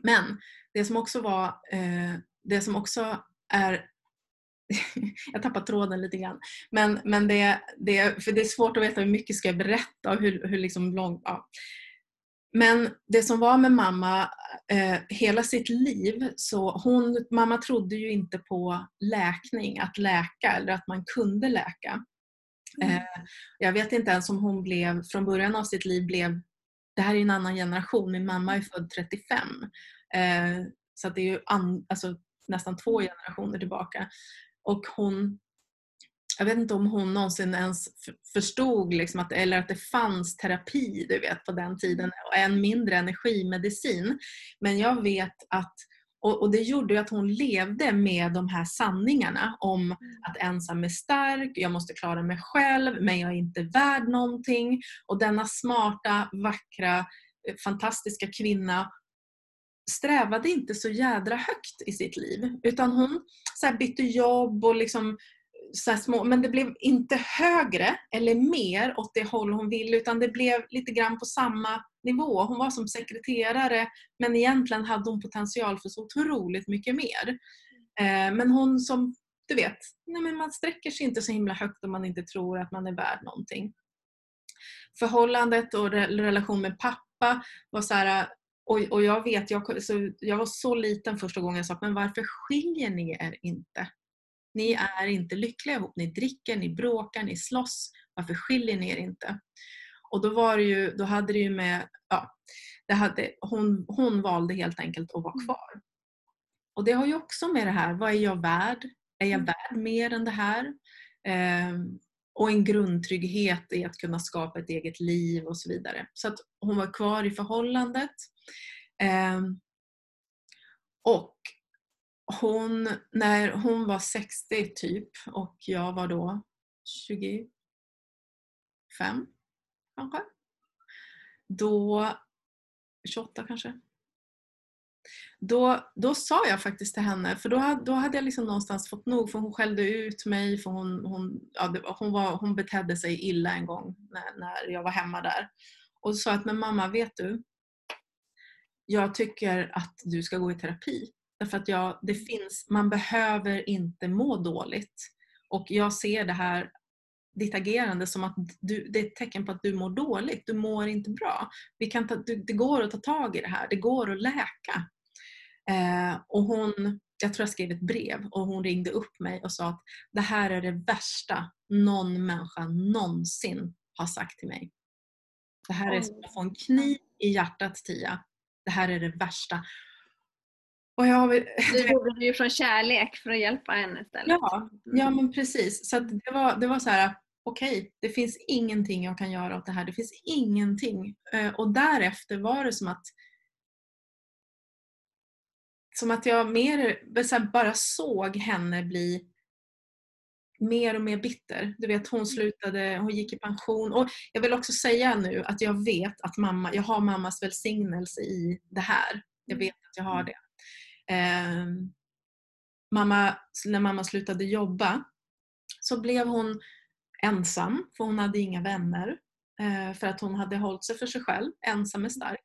men det som också var, eh, det som också är jag tappar tråden lite grann. Men, men det, det, för det är svårt att veta hur mycket ska jag berätta och hur, hur liksom långt. Ja. Men det som var med mamma eh, hela sitt liv, så hon, mamma trodde ju inte på läkning, att läka eller att man kunde läka.
Mm.
Eh, jag vet inte ens om hon blev, från början av sitt liv blev, det här är en annan generation, min mamma är född 35. Eh, så det är ju an, alltså, nästan två generationer tillbaka. Och hon, jag vet inte om hon någonsin ens förstod liksom att, eller att det fanns terapi du vet, på den tiden och än mindre energimedicin. Men jag vet att, och, och det gjorde att hon levde med de här sanningarna om att ensam är stark, jag måste klara mig själv, men jag är inte värd någonting. Och denna smarta, vackra, eh, fantastiska kvinna strävade inte så jädra högt i sitt liv. Utan hon så bytte jobb och liksom så här små, men det blev inte högre eller mer åt det håll hon ville utan det blev lite grann på samma nivå. Hon var som sekreterare men egentligen hade hon potential för så otroligt mycket mer. Eh, men hon som, du vet, nej men man sträcker sig inte så himla högt om man inte tror att man är värd någonting. Förhållandet och relation med pappa var så här, och, och jag vet, jag, så, jag var så liten första gången jag sa men varför skiljer ni er inte? Ni är inte lyckliga ihop. Ni dricker, ni bråkar, ni slåss. Varför skiljer ni er inte? Och då var det ju, då hade det ju med, ja, det hade, hon, hon valde helt enkelt att vara kvar. Och det har ju också med det här, vad är jag värd? Är jag
Mm.
värd mer än det här? Ehm, och en grundtrygghet i att kunna skapa ett eget liv och så vidare. Så att hon var kvar i förhållandet. Ehm, och hon, när hon var 60 typ och jag var då 25 kanske. Då, 28 kanske. Då, då sa jag faktiskt till henne, för då, hade- då hade jag liksom någonstans fått nog för hon skällde ut mig för hon, hon, ja, det, hon, var, hon betedde sig illa en gång när, när jag var hemma där. Och sa att men mamma vet du, jag tycker att du ska gå i terapi. Därför att jag, det finns, man behöver inte må dåligt. Och jag ser det här, ditt agerande som att du, det är ett tecken på att du mår dåligt. Du mår inte bra. Vi kan ta, du, det går att ta tag i det här. Det går att läka. Eh, och hon, jag tror jag skrev ett brev och hon ringde upp mig och sa att det här är det värsta någon människa någonsin har sagt till mig. Det här är som att få en kniv i hjärtat Tia. Det här är det värsta. Och jag,
Du gjorde det ju från kärlek för att hjälpa henne istället.
Ja, ja men precis. Så det, var, det var så här, okej, det finns ingenting jag kan göra åt det här. Det finns ingenting. Eh, Och därefter var det som att som att jag mer, så här, bara såg henne bli mer och mer bitter. Du vet, hon slutade, hon gick i pension. Och jag vill också säga nu att jag vet att mamma, jag har mammas välsignelse i det här. Jag vet att jag har det. Eh, mamma, när mamma slutade jobba så blev hon ensam för hon hade inga vänner. Eh, för att hon hade hållit sig för sig själv. Ensam är stark.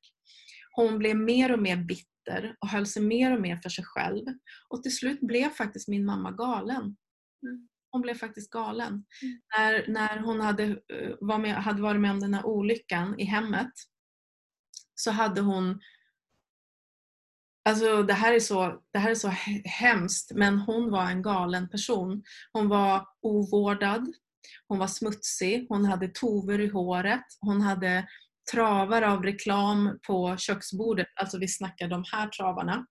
Hon blev mer och mer bitter och höll sig mer och mer för sig själv. Och till slut blev faktiskt min mamma galen.
Mm.
Hon blev faktiskt galen.
Mm.
När, när hon hade, eh, var med, hade varit med om den här olyckan i hemmet så hade hon Alltså det här, är så, det här är så he- hemskt men hon var en galen person. Hon var ovårdad, hon var smutsig, hon hade tover i håret, hon hade travar av reklam på köksbordet, alltså vi snackar de här travarna.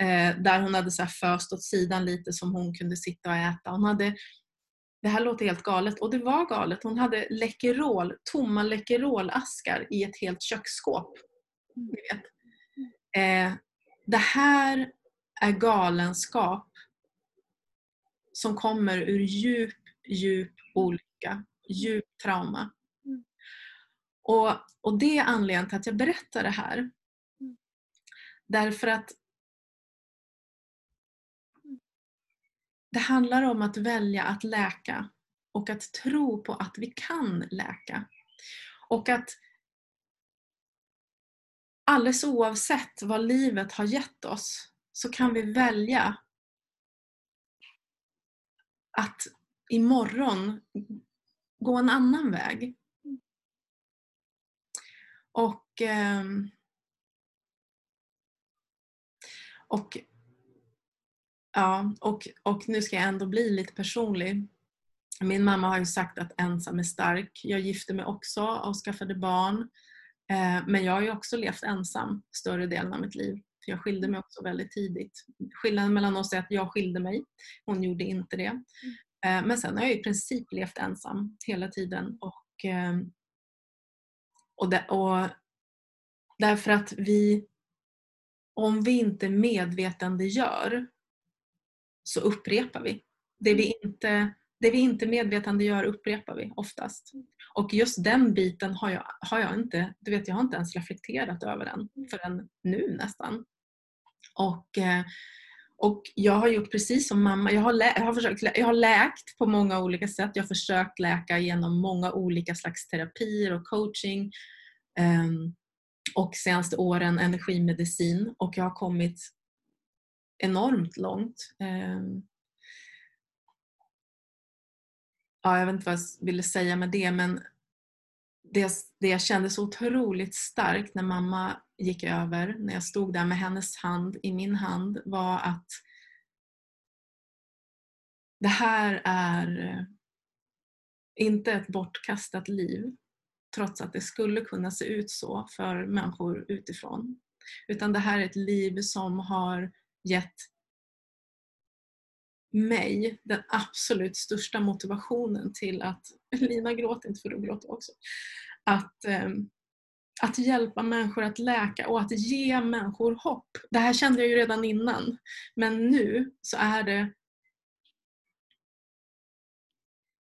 Eh, där hon hade så här föst åt sidan lite som hon kunde sitta och äta. Hon hade, det här låter helt galet och det var galet. Hon hade Läkerol, tomma Läkerolaskar i ett helt köksskåp. Ni vet. Eh, det här är galenskap som kommer ur djup, djup olycka, djup trauma.
Mm.
Och, och det är anledningen till att jag berättar det här.
Mm.
Därför att det handlar om att välja att läka och att tro på att vi kan läka. Och att alldeles oavsett vad livet har gett oss så kan vi välja att imorgon gå en annan väg. Och, ehm, och, ja, och, och nu ska jag ändå bli lite personlig. Min mamma har ju sagt att ensam är stark. Jag gifte mig också och skaffade barn. Eh, Men jag har ju också levt ensam större delen av mitt liv. För jag skilde mig också väldigt tidigt. Skillnaden mellan oss är att jag skilde mig. Hon gjorde inte det. Eh, Men sen har jag i princip levt ensam hela tiden. Och, eh, och, det, och därför att vi, om vi inte medvetandegör så upprepar vi. Det vi inte, det vi inte medvetandegör upprepar vi oftast. Och just den biten har jag, har jag inte, du vet jag har inte ens reflekterat över den förrän nu nästan. Och, eh, och jag har gjort precis som mamma. Jag har, lä- jag, har försökt, jag har läkt på många olika sätt. Jag har försökt läka genom många olika slags terapier och coaching. Ehm, och senaste åren energimedicin. Och jag har kommit enormt långt. Ehm, ja, jag vet inte vad jag ville säga med det men det, det jag kände så otroligt starkt när mamma gick över, när jag stod där med hennes hand i min hand var att det här är eh, inte ett bortkastat liv trots att det skulle kunna se ut så för människor utifrån. Utan det här är ett liv som har gett mig den absolut största motivationen till att, Lina gråter inte för du gråter också, att, eh, att hjälpa människor att läka och att ge människor hopp. Det här kände jag ju redan innan men nu så är det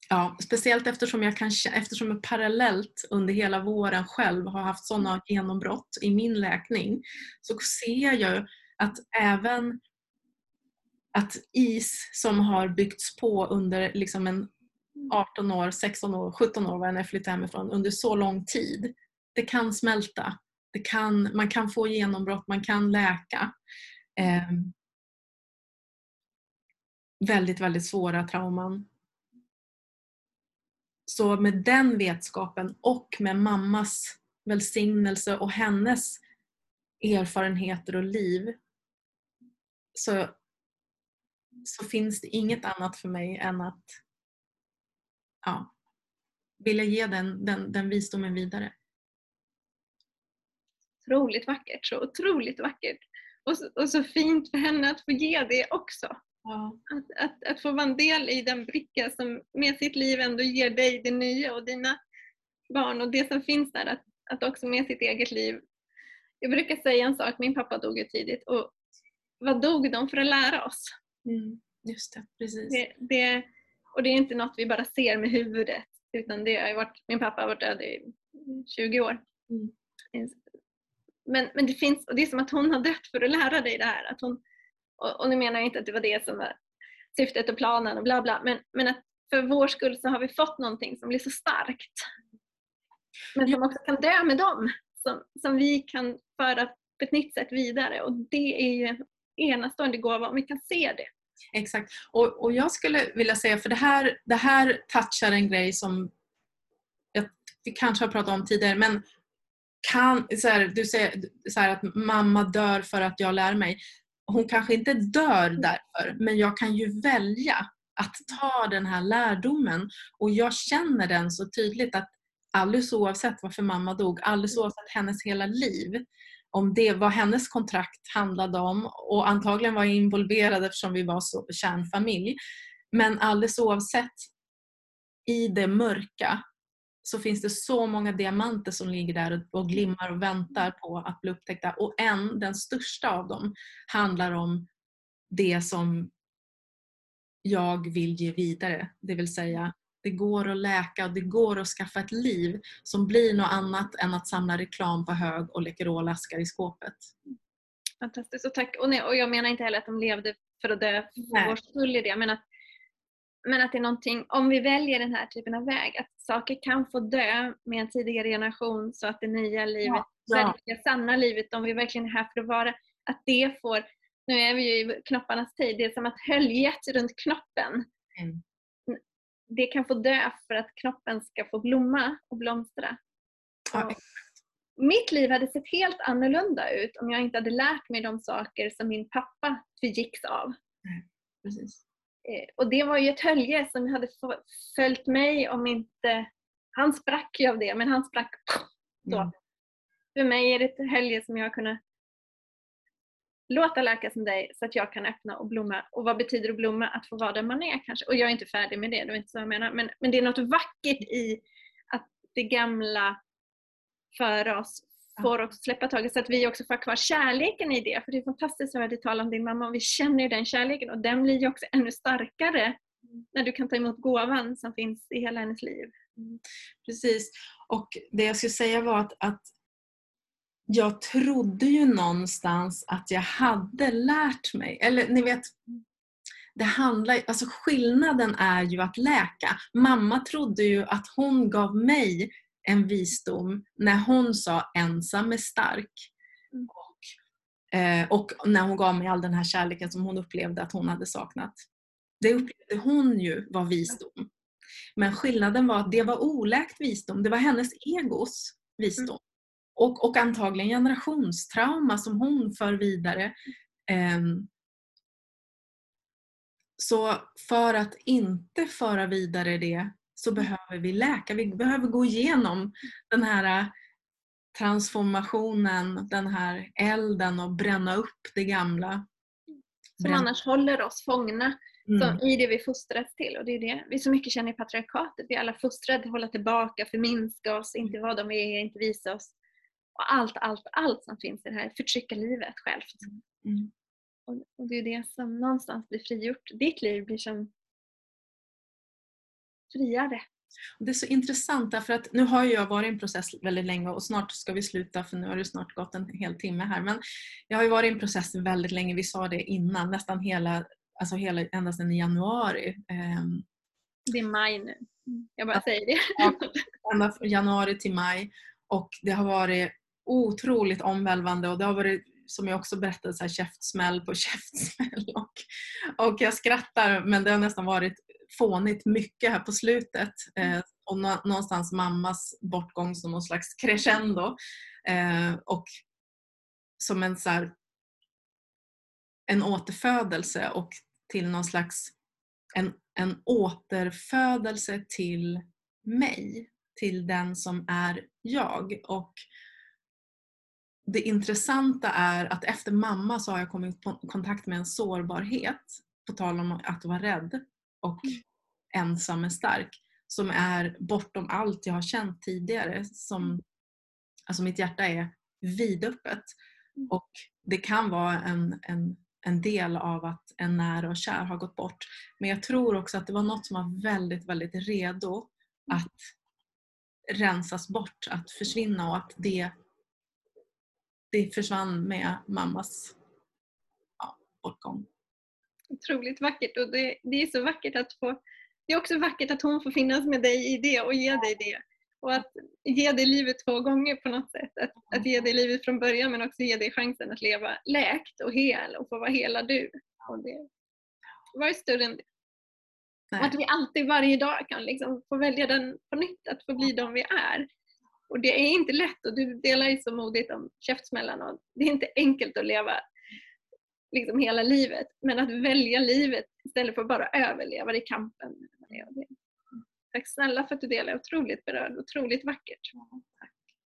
Ja, speciellt eftersom jag, kan, eftersom jag parallellt under hela våren själv har haft sådana genombrott i min läkning så ser jag ju att även att is som har byggts på under liksom en 18 år, 16 år, 17 år, var jag än flyttade hemifrån, under så lång tid. Det kan smälta. Det kan, man kan få genombrott, man kan läka. Eh, väldigt, väldigt svåra trauman. Så med den vetskapen och med mammas välsignelse och hennes erfarenheter och liv så, så finns det inget annat för mig än att ja, vilja ge den, den, den visdomen vidare.
Otroligt vackert, så otroligt vackert. Och så, och så fint för henne att få ge det också.
Ja.
Att, att, att få vara en del i den bricka som med sitt liv ändå ger dig det nya och dina barn och det som finns där, att, att också med sitt eget liv. Jag brukar säga en sak, min pappa dog ju tidigt och vad dog de för att lära oss?
Mm, just det, precis.
Det, det, och det är inte något vi bara ser med huvudet utan det har varit, min pappa har varit död i 20 år.
Mm.
Men, men det finns, och det är som att hon har dött för att lära dig det här. Att hon, och, och nu menar jag inte att det var det som var syftet och planen och bla bla men, men att för vår skull så har vi fått någonting som blir så starkt. Men som också kan dö med dem. Som, som vi kan föra på ett nytt sätt vidare och det är ju en enastående gåva om vi kan se det.
Exakt. Och, och jag skulle vilja säga, för det här, det här touchar en grej som jag, vi kanske har pratat om tidigare, men kan, så här, du säger så här, att mamma dör för att jag lär mig. Hon kanske inte dör därför, men jag kan ju välja att ta den här lärdomen och jag känner den så tydligt att alldeles oavsett varför mamma dog, alldeles oavsett hennes hela liv, om det vad hennes kontrakt handlade om och antagligen var jag involverad eftersom vi var så kärnfamilj. Men alldeles oavsett, i det mörka så finns det så många diamanter som ligger där och glimmar och väntar på att bli upptäckta. Och en, den största av dem, handlar om det som jag vill ge vidare. Det vill säga, det går att läka och det går att skaffa ett liv som blir något annat än att samla reklam på hög och Läkerol-askar i skåpet.
Fantastiskt. Och, tack. Och, nej, och jag menar inte heller att de levde för att dö för vår skull i det. Men att, men att det är någonting, om vi väljer den här typen av väg, att saker kan få dö med en tidigare generation så att det nya livet, ja, ja. det sanna livet, om vi verkligen är här för att vara, att det får, nu är vi ju i knopparnas tid, det är som att höljet runt knoppen mm det kan få dö för att knoppen ska få blomma och blomstra. Ja. Mitt liv hade sett helt annorlunda ut om jag inte hade lärt mig de saker som min pappa förgicks av. Eh, och det var ju ett hölje som hade följt mig om inte... Han sprack ju av det, men han sprack då. Mm. För mig är det ett hölje som jag har kunnat låta läka som dig så att jag kan öppna och blomma. Och vad betyder att blomma? Att få vara där man är kanske. Och jag är inte färdig med det, det var inte så jag menar. Men, men det är något vackert i att det gamla för oss får också släppa taget så att vi också får kvar kärleken i det. För det är fantastiskt att höra dig tala om din mamma och vi känner ju den kärleken och den blir ju också ännu starkare när du kan ta emot gåvan som finns i hela hennes liv.
Mm. Precis. Och det jag skulle säga var att, att jag trodde ju någonstans att jag hade lärt mig. Eller ni vet, det handlar, alltså skillnaden är ju att läka. Mamma trodde ju att hon gav mig en visdom när hon sa ensam är stark. Mm. Och, eh, och när hon gav mig all den här kärleken som hon upplevde att hon hade saknat. Det upplevde hon ju var visdom. Men skillnaden var att det var oläkt visdom. Det var hennes egos visdom. Och, och antagligen generationstrauma som hon för vidare. Um, så för att inte föra vidare det så behöver vi läka. Vi behöver gå igenom den här transformationen, den här elden och bränna upp det gamla.
Som annars håller oss fångna mm. i det vi fostrats till. Och det är det vi så mycket känner i patriarkatet. Vi är alla fostrade att hålla tillbaka, förminska oss, inte vara de vi är, inte visa oss och allt, allt, allt som finns i det här förtryckarlivet självt. Mm. Och, och, det är det som någonstans blir frigjort. Ditt liv blir som friare.
Det är så intressant därför att nu har jag varit i en process väldigt länge och snart ska vi sluta för nu har det snart gått en hel timme här. Men jag har ju varit i en process väldigt länge, vi sa det innan, nästan hela, alltså hela ända sedan i januari. Ehm,
det är maj nu. Jag bara säger det.
Ja, ända januari till maj. Och det har varit otroligt omvälvande och det har varit som jag också berättade, så här, käftsmäll på käftsmäll. Och, och jag skrattar men det har nästan varit fånigt mycket här på slutet. Eh, och någonstans mammas bortgång som någon slags crescendo. Eh, och som en, så här, en återfödelse och till någon slags en, en återfödelse till mig. Till den som är jag. Och det intressanta är att efter mamma så har jag kommit i kontakt med en sårbarhet, på tal om att vara rädd och mm. ensam är stark, som är bortom allt jag har känt tidigare. Som, mm. alltså mitt hjärta är vidöppet mm. och det kan vara en, en, en del av att en nära och kär har gått bort. Men jag tror också att det var något som var väldigt, väldigt redo att rensas bort, att försvinna och att det det försvann med mammas ja, bortgång.
Otroligt vackert och det, det, är så vackert att få Det är också vackert att hon får finnas med dig i det och ge dig det. Och att ge dig livet två gånger på något sätt. Att, att ge dig livet från början men också ge dig chansen att leva läkt och hel och få vara hela du. Och det, vad är större än det? Nej. Att vi alltid varje dag kan liksom få välja den på nytt, att få bli de vi är. Och det är inte lätt och du delar ju så modigt om käftsmällan och det är inte enkelt att leva liksom hela livet. Men att välja livet istället för att bara överleva i kampen. Tack snälla för att du delar, otroligt berörd, otroligt vackert.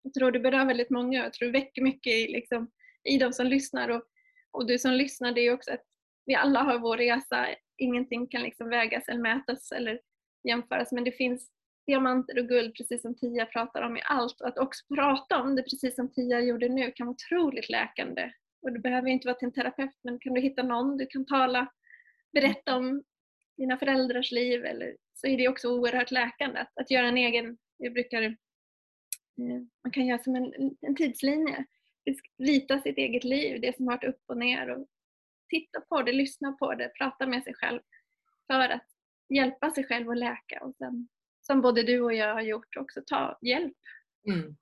Jag tror du berör väldigt många, jag tror du väcker mycket i, liksom, i de som lyssnar och, och du som lyssnar, det är också att vi alla har vår resa, ingenting kan liksom vägas eller mätas eller jämföras men det finns diamanter och guld precis som Tia pratar om i allt och att också prata om det precis som Tia gjorde nu kan vara otroligt läkande. Och du behöver inte vara till en terapeut men kan du hitta någon du kan tala, berätta om dina föräldrars liv eller så är det också oerhört läkande att, att göra en egen, jag brukar, eh, man kan göra som en, en tidslinje, rita sitt eget liv, det som har varit upp och ner och titta på det, lyssna på det, prata med sig själv för att hjälpa sig själv att läka och sen som både du och jag har gjort också ta hjälp. Mm.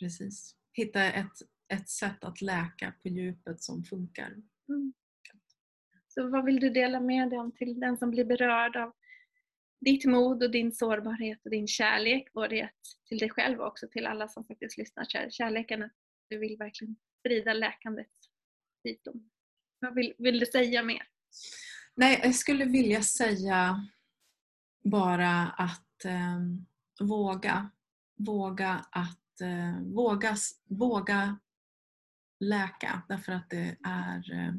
Precis. Hitta ett, ett sätt att läka på djupet som funkar. Mm.
Så vad vill du dela med dig om till den som blir berörd av ditt mod och din sårbarhet och din kärlek, både till dig själv och också till alla som faktiskt lyssnar. Kärleken att du vill verkligen sprida läkandet dit dem. Vad vill, vill du säga mer?
Nej, jag skulle vilja säga bara att eh, våga. Våga att eh, våga, våga läka därför att det är eh,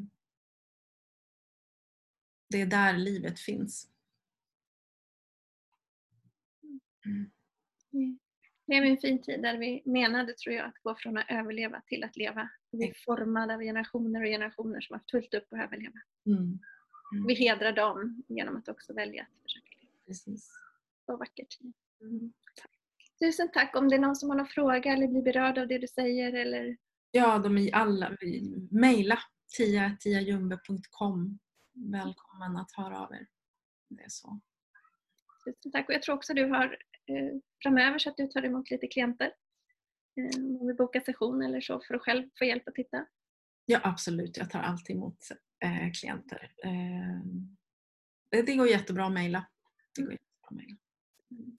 det är där livet finns.
Mm. Mm. Det är en fin tid där vi menade, tror jag, att gå från att överleva till att leva. Vi är formade av generationer och generationer som har fullt upp att överleva. Mm. Mm. Vi hedrar dem genom att också välja att försöka. Precis. Så vackert. Mm. Tack. Tusen tack. Om det är någon som har någon fråga eller blir berörd av det du säger eller?
Ja, de är alla. Mejla tia.tiajumbe.com. Välkommen att höra av er. Det är så.
Tusen tack. Och jag tror också du har Eh, framöver så att du tar emot lite klienter. Eh, om vi bokar session eller så för att själv få hjälp att titta.
Ja absolut, jag tar alltid emot eh, klienter. det går jättebra att mejla. Mm.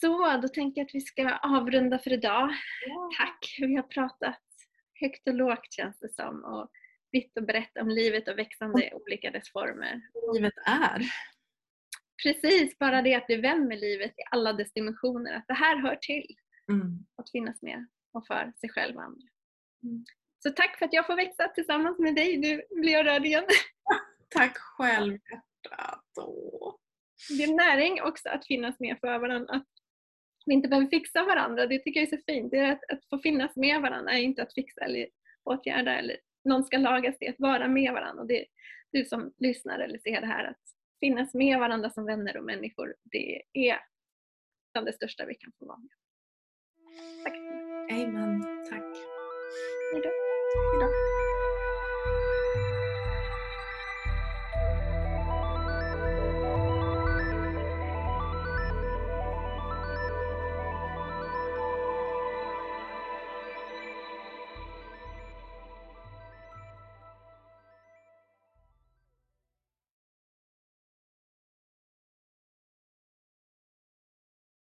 Så, då tänker jag att vi ska avrunda för idag. Ja. Tack! Vi har pratat högt och lågt känns det som och vitt och brett om livet och växande olika dess former.
Livet är.
Precis, bara det att du vänder livet i alla dess dimensioner. Att det här hör till. Mm. Att finnas med och för sig själv och andra. Mm. Så tack för att jag får växa tillsammans med dig. Nu blir jag rörd igen.
tack själv
Det är näring också att finnas med för varandra. Att vi inte behöver fixa varandra. Det tycker jag är så fint. Det är att, att få finnas med varandra är inte att fixa eller åtgärda eller någon ska lagas. Det är att vara med varandra. Och det du som lyssnar eller ser det här att finnas med varandra som vänner och människor, det är bland det största vi kan få vara med
Tack. Amen. Tack.
Hejdå. Hejdå.